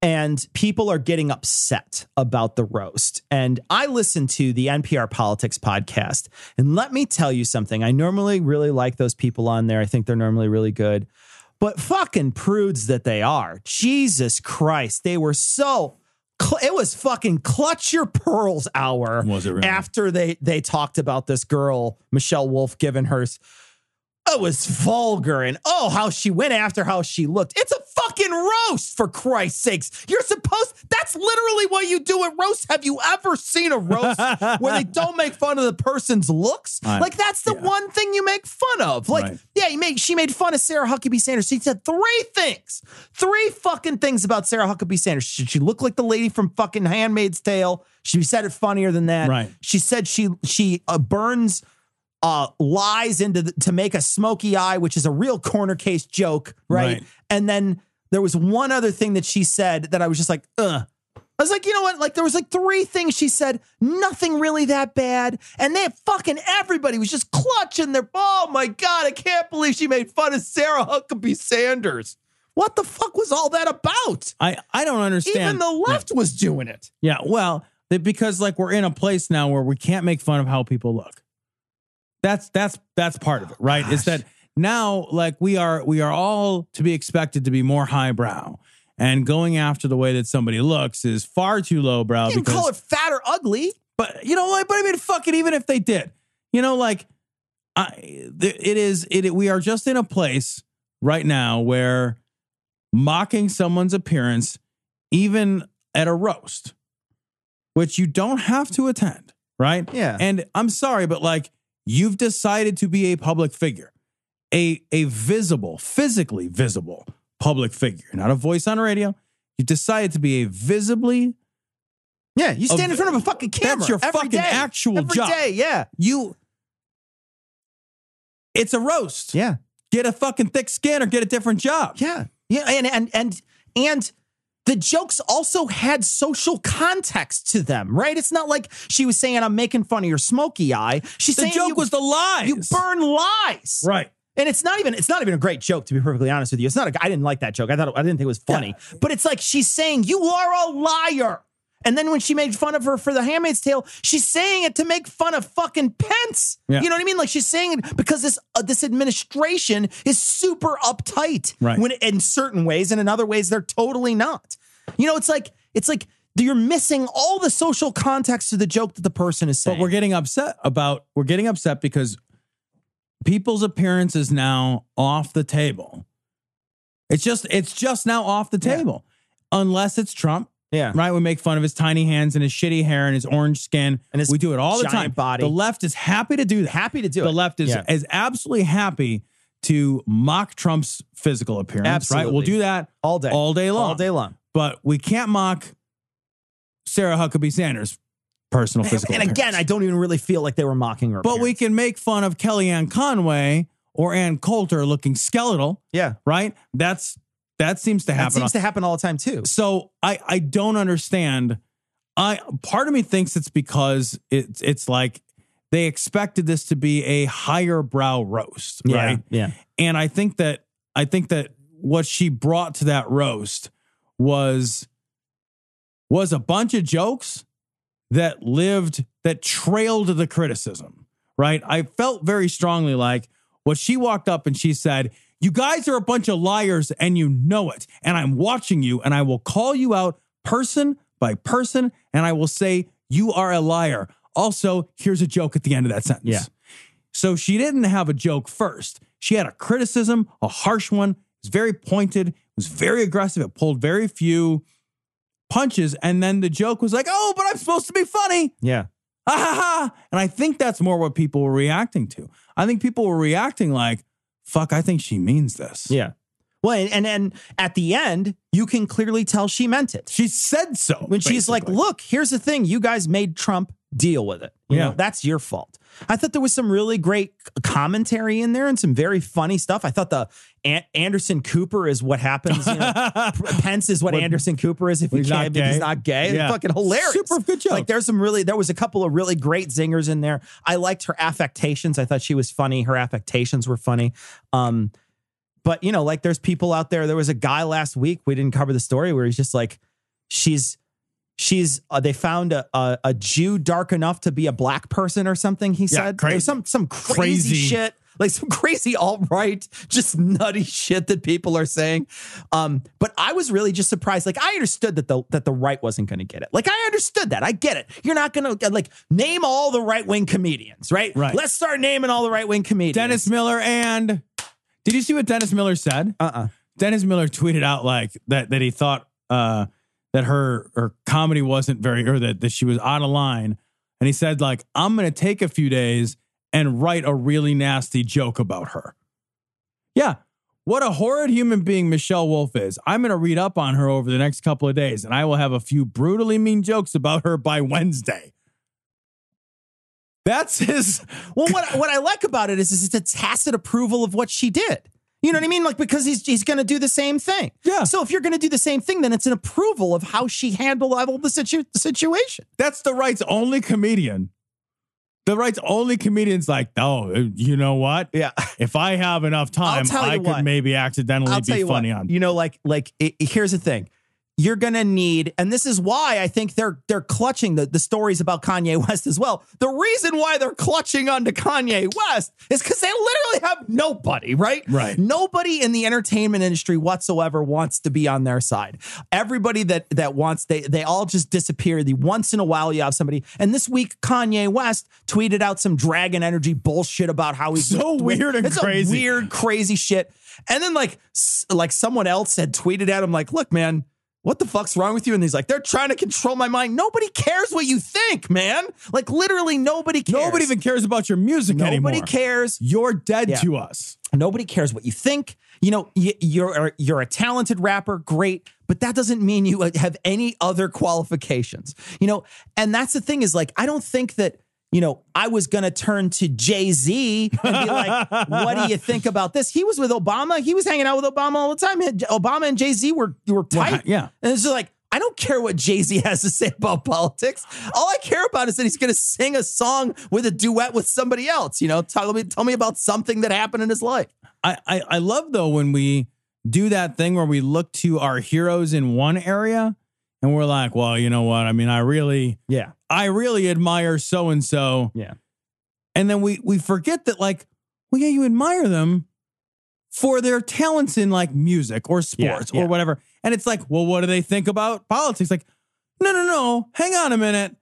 and people are getting upset about the roast, and I listen to the NPR Politics podcast, and let me tell you something. I normally really like those people on there. I think they're normally really good, but fucking prudes that they are. Jesus Christ, they were so. Cl- It was fucking clutch your pearls hour.
Was it really?
After they they talked about this girl Michelle Wolf giving her it was vulgar and oh how she went after how she looked. It's a fucking roast for christ's sakes. You're supposed that's literally what you do at roast. Have you ever seen a roast where they don't make fun of the person's looks?
I-
like that's the one thing you make fun of. Like
Right.
yeah you made she made fun of sarah huckabee sanders. She said three things three fucking things about sarah huckabee sanders. Should she look like the lady from fucking handmaid's tale? She said it funnier than that?
Right.
she said she she uh, burns uh, lies into the, to make a smoky eye, which is a real corner case joke, right?
Right.
And then there was one other thing that she said that I was just like, ugh. I was like, you know what? Like there was like three things she said, nothing really that bad, and they fucking everybody was just clutching their. Oh my god, I can't believe she made fun of Sarah Huckabee Sanders. What the fuck was all that about?
I I don't understand.
Even the left was doing it.
Yeah, well, because like we're in a place now where we can't make fun of how people look. That's that's that's part of it, right? Is that now like we are we are all to be expected to be more highbrow. And going after the way that somebody looks is far too lowbrow
You can
because
call it fat or ugly.
but you know what? But I mean, fuck it. Even if they did, you know, like, I, it is. It. We are just in a place right now where mocking someone's appearance, even at a roast, which you don't have to attend, right?
Yeah.
And I'm sorry, but like, you've decided to be a public figure, a a visible, physically visible public figure, not a voice on radio. You've decided to be a visibly
Yeah, you stand
Of-
in front of a fucking camera.
That's your
every
fucking
day.
actual
Every
job.
day, yeah.
you it's a roast.
Yeah.
Get a fucking thick skin or get a different job.
Yeah. Yeah. And and and and the jokes also had social context to them, right? It's not like she was saying I'm making fun of your smoky eye. She's
The
saying
joke
you,
was the lies.
you burn lies.
Right.
And it's not even it's not even a great joke to be perfectly honest with you. It's not a I didn't like that joke. I thought I didn't think it was funny. But it's like she's saying you are a liar. And then when she made fun of her for the Handmaid's Tale, she's saying it to make fun of fucking Pence.
Yeah.
You know what I mean? Like she's saying it because this uh, this administration is super uptight.
Right.
When in certain ways, and in other ways, they're totally not. You know, it's like it's like you're missing all the social context to the joke that the person is saying.
But we're getting upset about we're getting upset because people's appearance is now off the table. It's just it's just now off the
Yeah.
table. Unless it's Trump.
Yeah.
Right? We make fun of his tiny hands and his shitty hair and his orange skin.
And his
we do it all the time.
body.
The left is happy to do that.
Happy to do
the
it.
The left is
Yeah.
is absolutely happy to mock Trump's physical appearance. Right? We'll do that
all day.
all day long.
All day long.
But we can't mock Sarah Huckabee Sanders' personal physical
And again, I don't even really feel like they were mocking her.
But we can make fun of Kellyanne Conway or Ann Coulter looking skeletal,
yeah.
right? That's that seems to happen.
That seems to happen all the time too.
so I I don't understand. I part of me thinks it's because it's it's like they expected this to be a higher brow roast, right?
Yeah.
And I think that I think that what she brought to that roast was was a bunch of jokes that lived that trailed the criticism, right? I felt very strongly like what she walked up and she said, "You guys are a bunch of liars and you know it, and I'm watching you and I will call you out person by person and I will say you are a liar." Also, here's a joke at the end of that sentence.
Yeah.
So she didn't have a joke first. She had a criticism, a harsh one. It was very pointed. It was very aggressive. It pulled very few punches. And then the joke was like, oh, but I'm supposed to be funny.
Yeah.
Ha ha ha. And I think that's more what people were reacting to. I think people were reacting like, fuck, I think she means this.
Yeah. Well, and and at the end, you can clearly tell she meant it.
She said so.
When she's like, "Look, here's the thing. You guys made Trump deal with it. You
Yeah.
know, that's your fault. I thought there was some really great commentary in there and some very funny stuff. I thought the An- Anderson Cooper is what happens. You know, Pence is what,
What-
Anderson Cooper is if
not
can't, if he's
gay.
not gay.
Yeah.
It's fucking hilarious.
Super good joke.
Like there's some really, there was a couple of really great zingers in there. I liked her affectations. I thought she was funny. Her affectations were funny. Um, but you know, like there's people out there. There was a guy last week. We didn't cover the story where he's just like, she's she's uh, they found a, a a Jew dark enough to be a black person or something. He
Yeah,
said
crazy.
Some some crazy,
Crazy.
shit. Like some crazy alt right, just nutty shit that people are saying. Um, but I was really just surprised. Like I understood that the that the right wasn't going to get it. Like I understood that. I get it. You're not going to like name all the right wing comedians, right?
Right.
Let's start naming all the right wing comedians.
Dennis Miller and did you see what Dennis Miller said?
Uh uh
Dennis Miller tweeted out like that that he thought uh that her her comedy wasn't very or that, that she was out of line. And he said, like, I'm gonna take a few days and write a really nasty joke about her. Yeah. What a horrid human being Michelle Wolf is. I'm going to read up on her over the next couple of days, and I will have a few brutally mean jokes about her by Wednesday. That's his.
Well, what what I like about it is, is it's a tacit approval of what she did. You know what I mean? Like because he's he's going to do the same thing.
Yeah.
So if you're going to do the same thing, then it's an approval of how she handled all the, situ- the situation.
That's the right's only comedian. The right's only comedian's like, oh, you know what?
Yeah.
If I have enough time, I could
what.
maybe accidentally
I'll
be funny
what.
on.
You know, like like it, here's the thing. You're gonna need, and this is why I think they're they're clutching the, the stories about Kanye West as well. The reason why they're clutching onto Kanye West is because they literally have nobody, right?
Right.
Nobody in the entertainment industry whatsoever wants to be on their side. Everybody that that wants they they all just disappear. The once in a while you have somebody. And this week Kanye West tweeted out some Dragon Energy bullshit about how he's
So weird and
it's
crazy.
weird, crazy shit. And then like like someone else had tweeted at him like, "Look, man." What the fuck's wrong with you? And he's like, they're trying to control my mind. Nobody cares what you think, man. Like literally nobody cares.
Nobody even cares about your music
Nobody
anymore.
cares.
You're dead
Yeah.
to us.
Nobody cares what you think. You know, you're uh, you're a talented rapper, great, but that doesn't mean you uh, have any other qualifications. You know, and that's the thing is like I don't think that you know I was gonna turn to Jay Z and be like, "What do you think about this?" He was with Obama. He was hanging out with Obama all the time. Obama and Jay Z were were tight.
Well, yeah.
and it's just like. I don't care what Jay Z has to say about politics. All I care about is that he's going to sing a song with a duet with somebody else. You know, tell me, tell me about something that happened in his life.
I, I, I love though when we do that thing where we look to our heroes in one area and we're like, well, you know what? I mean, I really,
Yeah.
I really admire so and so.
Yeah.
And then we we forget that, like, well, yeah, you admire them for their talents in like music or sports
Yeah,
or
yeah.
whatever. And it's like, well, what do they think about politics? Like, no, no, no. Hang on a minute.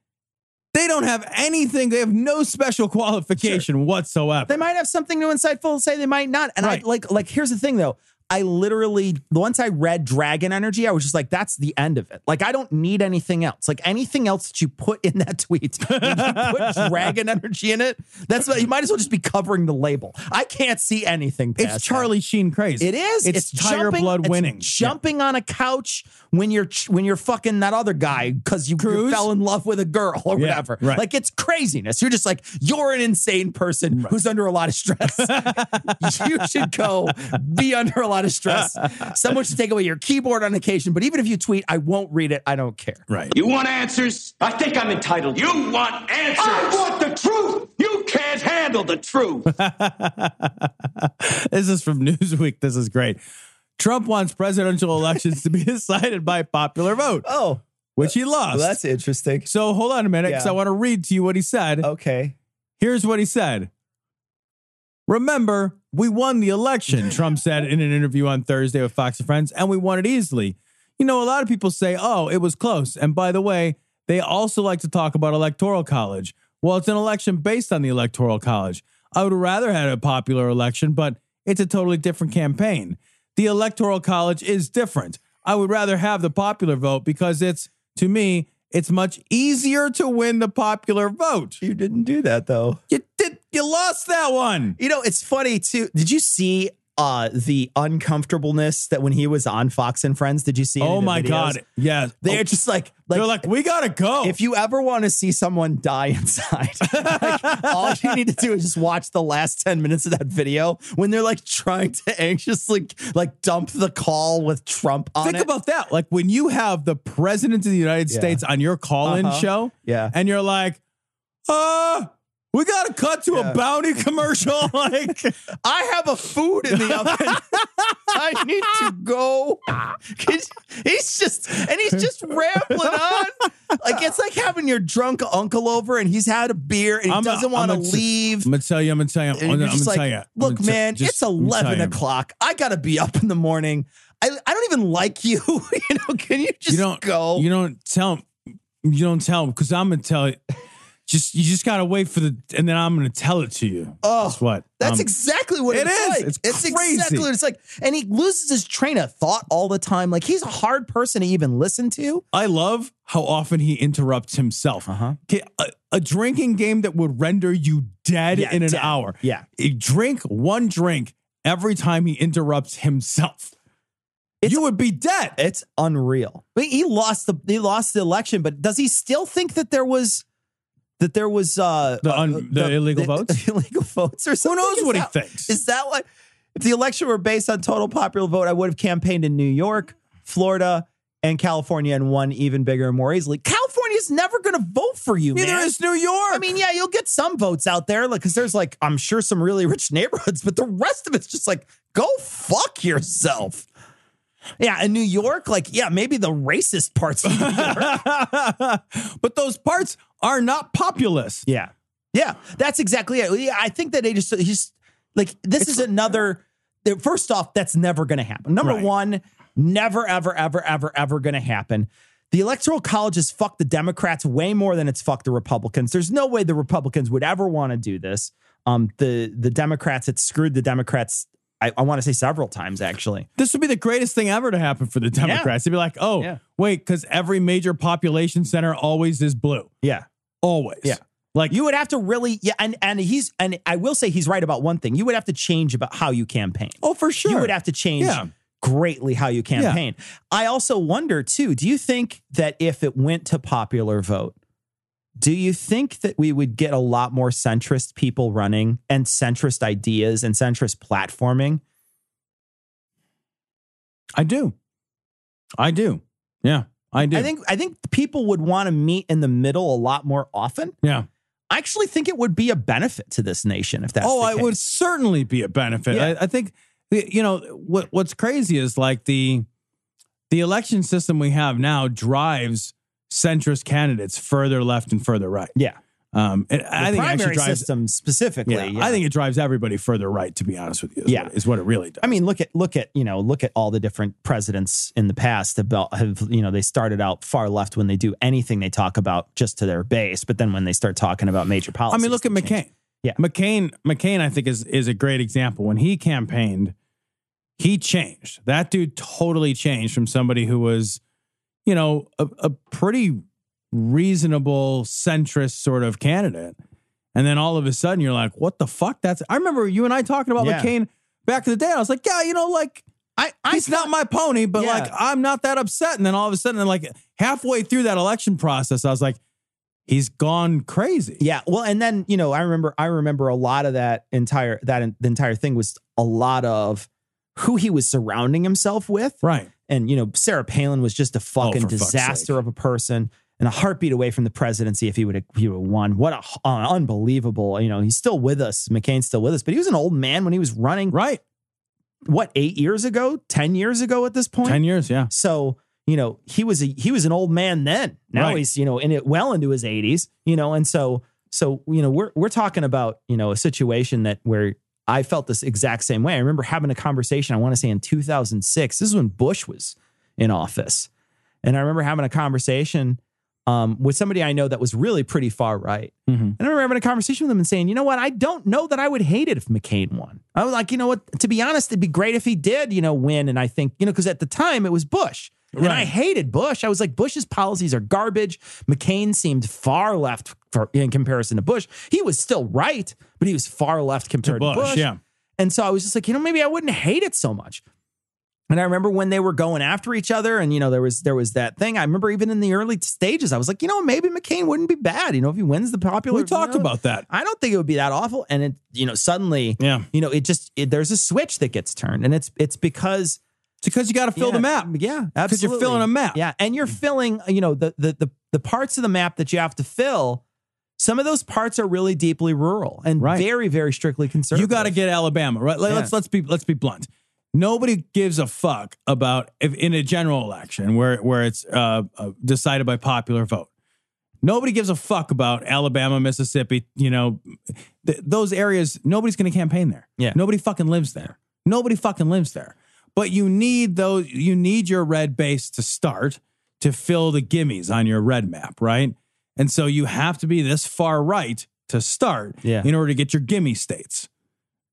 They don't have anything. They have no special qualification whatsoever.
They might have something new insightful to say, they might not. And
Right.
I like like here's the thing though. I literally once I read Dragon Energy, I was just like, that's the end of it. Like I don't need anything else. Like anything else that you put in that tweet, you put Dragon Energy in it. That's what you might as well just be covering the label. I can't see anything. Past
it's
that.
Charlie Sheen crazy.
It is.
It's, Tiger
jumping-
Blood
it's
winning.
Jumping on a couch when you're when you're fucking that other guy because you, you fell in love with a girl or
Yeah,
whatever.
right.
Like it's craziness. You're just like you're an insane person who's under a lot of stress. you should go be under a lot of stress. Someone should take away your keyboard on occasion. But even if you tweet, I won't read it. I don't care.
Right.
You want answers? I think I'm entitled. You want answers? I want the truth. You can't handle the truth.
this is from Newsweek. This is great. Trump wants presidential elections to be decided by popular vote,
Oh,
which he lost.
That's interesting.
so hold on a minute, because
Yeah.
I want to read to you what he said.
Okay.
Here's what he said. Remember, we won the election, Trump said in an interview on Thursday with Fox and Friends, and we won it easily. You know, a lot of people say, oh, it was close. And by the way, they also like to talk about electoral college. Well, it's an election based on the electoral college. I would rather had a popular election, but it's a totally different campaign. The electoral college is different. I would rather have the popular vote because it's, to me, it's much easier to win the popular vote.
You didn't do that though.
You did. You lost that one.
You know, it's funny too. Did you see uh the uncomfortableness that when he was on Fox and Friends, did you see?
Oh my
videos?
God. Yeah.
They're
Oh,
just like, like
they're like, we gotta go.
if you ever want to see someone die inside, like, all you need to do is just watch the last 10 minutes of that video when they're like trying to anxiously like dump the call with Trump on
Think
it.
about that. Like when you have the president of the United
Yeah.
States on your call-in
Uh-huh.
show,
Yeah.
and you're like, uh, we gotta cut to
Yeah.
a bounty commercial. like,
I have a food in the oven. I need to go. He's, he's just, and he's just rambling on. Like, it's like having your drunk uncle over and he's had a beer and he
I'm-
doesn't want to leave.
I'm gonna tell you. I'm gonna tell you. I'm I'm gonna
like,
tell you.
Look, man,
just-
it's
I'm gonna tell
11 o'clock. I got to be up in the morning. I, I don't even like you. you know, can you just
you don't
go?
You don't tell. You don't tell because I'm gonna tell you. Just you just gotta wait for the, and then I'm gonna tell it to you.
Oh,
That's what.
That's
Um,
exactly what
it
it's
is.
like.
It's crazy.
exactly what it's like. And he loses his train of thought all the time. Like he's a hard person to even listen to.
I love how often he interrupts himself.
Uh-huh.
A, a drinking game that would render you dead
Yeah,
in an
dead.
hour.
Yeah.
A drink one drink every time he interrupts himself. you would be dead.
It's unreal. I mean, he lost the he lost the election, but does he still think that there was that there was uh
The un-
uh,
the illegal votes?
illegal votes or something?
Who knows
Is
what he thinks?
Is that what if the election were based on total popular vote, I would have campaigned in New York, Florida, and California and won even bigger and more easily. California's never gonna vote for you,
Neither
man.
is New York.
I mean, yeah, you'll get some votes out there, like because there's like I'm sure some really rich neighborhoods, but the rest of it's just like go fuck yourself. Yeah, in New York, like yeah, maybe the racist parts of New York.
but those parts are not populist.
Yeah. Yeah. That's exactly it. I think that they just, just like, this is another, first off, that's never going to happen. Number
Right.
one, never, ever, ever, ever, ever going to happen. The Electoral College has fucked the Democrats way more than it's fucked the Republicans. There's no way the Republicans would ever want to do this. Um, the the Democrats, it screwed the Democrats. I, I want to say several times actually.
This would be the greatest thing ever to happen for the Democrats. They'd be like, oh,
Yeah.
wait, because every major population center always is blue.
Yeah.
Always.
Yeah.
Like
You would have to really, yeah, and and he's and I will say he's right about one thing. You would have to change about how you campaign.
Oh, for sure.
You would have to change
Yeah.
greatly how you campaign. I also wonder too, do you think that if it went to popular vote, do you think that we would get a lot more centrist people running and centrist ideas and centrist platforming?
I do. I do. Yeah, I do.
I think I think people would want to meet in the middle a lot more often.
Yeah.
I actually think it would be a benefit to this nation if that's
oh, it would certainly be a benefit.
Yeah.
I, I think you know what what's crazy is like the the election system we have now drives centrist candidates further left and further right.
Yeah.
Um, and I think actually
primary
drives,
system specifically.
Yeah,
yeah.
I think it drives everybody further right. To be honest with you, is
Yeah.
what, is what it really does.
I mean, look at look at you know look at all the different presidents in the past about have you know they started out far left when they do anything they talk about just to their base, but then when they start talking about major policies, I
mean, look at
change.
McCain.
Yeah.
McCain. McCain, I think is is a great example. When he campaigned, he changed. That dude totally changed from somebody who was, you know, a, a pretty reasonable centrist sort of candidate, and then all of a sudden you're like, what the fuck? That's. I remember you and I talking about
Yeah.
McCain back in the day. I was like, yeah, you know, like.
I, I
He's not my pony, but
Yeah.
like I'm not that upset. And then all of a sudden, like halfway through that election process, I was like, he's gone crazy.
Yeah, well, and then you know, I remember, I remember a lot of that entire that the entire thing was a lot of who he was surrounding himself with,
Right.
And you know, Sarah Palin was just a fucking
Oh,
disaster of a person and a heartbeat away from the presidency if he would have he would have won. What a uh, unbelievable! You know, he's still with us. McCain's still with us, but he was an old man when he was running.
Right.
What eight years ago, ten years ago at this point?
10 years. Yeah.
So you know he was a he was an old man then. Now
Right.
he's you know in it well into his eighties. You know, and so so you know we're we're talking about you know a situation that where I felt this exact same way. I remember having a conversation. I want to say in 2006. This is when Bush was in office, and I remember having a conversation um, with somebody I know that was really pretty far right.
Mm-hmm.
And I remember having a conversation with him and saying, you know what? I don't know that I would hate it if McCain won. I was like, you know what? To be honest, it'd be great if he did, you know, win. And I think, you know, because at the time it was Bush. And I hated Bush. I was like, Bush's policies are garbage. McCain seemed far left for, in comparison to Bush. He was still right, but he was far left compared to
Bush,
Bush.
yeah.
And so I was just like, you know, maybe I wouldn't hate it so much. And I remember when they were going after each other, and you know, there was there was that thing. I remember even in the early stages, I was like, you know, maybe McCain wouldn't be bad. You know, if he wins the popular,
We talked
you know,
about that.
I don't think it would be that awful. And it, you know, suddenly,
Yeah.
you know, it just it, there's a switch that gets turned, and it's it's because
It's because you got to fill
yeah,
the map.
Yeah,
'Cause you're filling a map.
Yeah, and you're filling, you know, the the the the parts of the map that you have to fill. Some of those parts are really deeply rural and
Right.
very very strictly conservative.
You got to get Alabama right.
Yeah.
Let's let's be let's be blunt. Nobody gives a fuck about if in a general election where where it's uh, uh, decided by popular vote. Nobody gives a fuck about Alabama, Mississippi. You know, th- those areas. Nobody's going to campaign there.
Yeah.
nobody fucking lives there. Nobody fucking lives there. But you need those. You need your red base to start to fill the gimmies on your red map, right? And so you have to be this far right to start
Yeah.
in order to get your gimme states.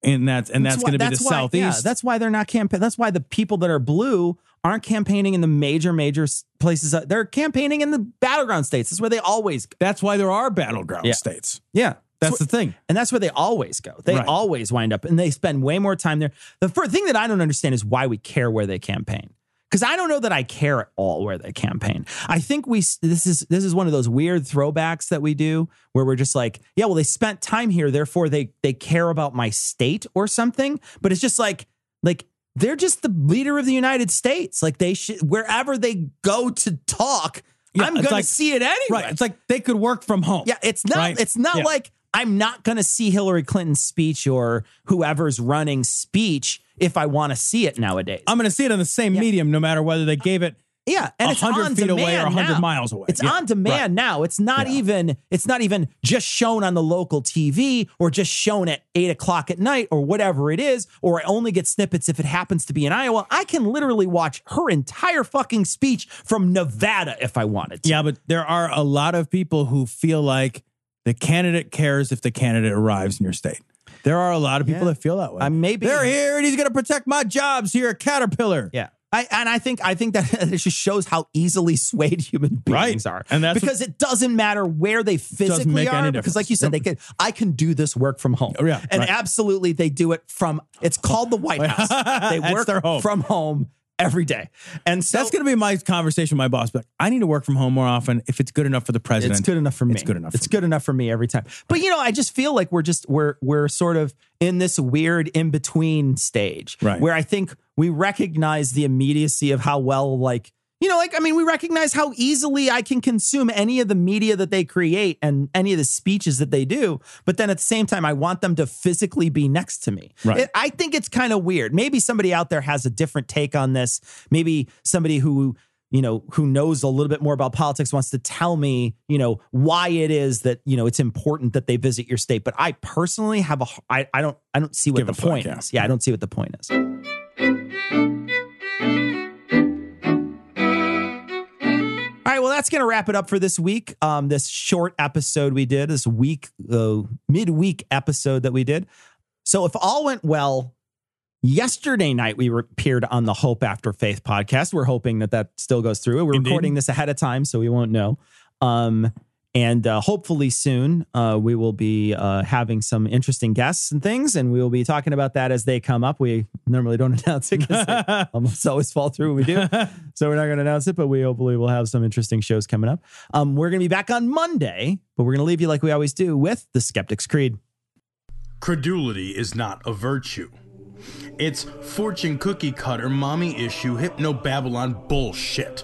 And that's and that's,
why-
going to be the
why-
southeast.
Yeah, that's why they're not campaigning. That's why the people that are blue aren't campaigning in the major major places. Uh, They're campaigning in the battleground states. That's where they always. Go.
That's why there are battleground
Yeah.
states.
Yeah,
That's the thing.
and that's where they always go. They
Right.
always wind up, and they spend way more time there. The first thing that I don't understand is why we care where they campaign. Because I don't know that I care at all where they campaign. I think we this is this is one of those weird throwbacks that we do where we're just like, yeah, well, they spent time here, therefore they they care about my state or something. But it's just like like they're just the leader of the United States. Like they should wherever they go to talk,
Yeah,
I'm gonna
like-
see it anyway.
Right. It's like they could work from home.
Yeah, it's not.
Right?
It's not
Yeah.
like I'm not going to see Hillary Clinton's speech or whoever's running speech if I want to see it nowadays.
I'm going to see it on the same medium, no matter whether they gave it
yeah, and it's
100
on
feet away or 100
now.
miles away.
It's
Yeah,
on demand
right.
now. It's not
Yeah.
even. It's not even just shown on the local TV or just shown at eight o'clock at night or whatever it is. Or I only get snippets if it happens to be in Iowa. I can literally watch her entire fucking speech from Nevada if I wanted to.
Yeah, but there are a lot of people who feel like the candidate cares if the candidate arrives in your state. There are a lot of people
Yeah.
that feel that way.
Uh, maybe-
they're here and he's going to protect my jobs here at Caterpillar.
Yeah. I, and I think I think that it just shows how easily swayed human beings
Right.
are,
And that's
because it doesn't matter where they physically are. Because, like you said, they can. I can do this work from home.
Oh, yeah,
and
right.
absolutely, they do it from. It's called the White House. They work
their home.
from home every day, and so
That's going to be my conversation with my boss. But I need to work from home more often if it's good enough for the president.
It's good enough for me.
It's good enough.
It's
for
good enough for me every time. But you know, I just feel like we're just we're we're sort of in this weird in between stage,
Right.
Where I think we recognize the immediacy of how well, like you know, like I mean, we recognize how easily I can consume any of the media that they create and any of the speeches that they do. But then at the same time, I want them to physically be next to me.
Right.
It- I think it's kind of weird. Maybe somebody out there has a different take on this. Maybe somebody who you know who knows a little bit more about politics wants to tell me you know why it is that you know it's important that they visit your state. But I personally have a I, I don't I don't see what
Give
the
a fuck,
point
yeah.
is. Yeah, I don't see what the point is. Right, well, that's going to wrap it up for this week. Um, this short episode we did, this week, uh, midweek episode that we did. So, if all went well, yesterday night we appeared on the Hope After Faith podcast. We're hoping that that still goes through. We're
Indeed.
recording this ahead of time, so we won't know. Um, and uh, hopefully soon uh, we will be uh, having some interesting guests and things, and we will be talking about that as they come up. We normally don't announce it because they almost always fall through when we do, so we're not going to announce it. But we hopefully will have some interesting shows coming up. Um, we're going to be back on Monday, but we're going to leave you like we always do with the Skeptic's Creed.
Credulity is not a virtue. It's fortune cookie cutter, mommy issue, hypno Babylon bullshit.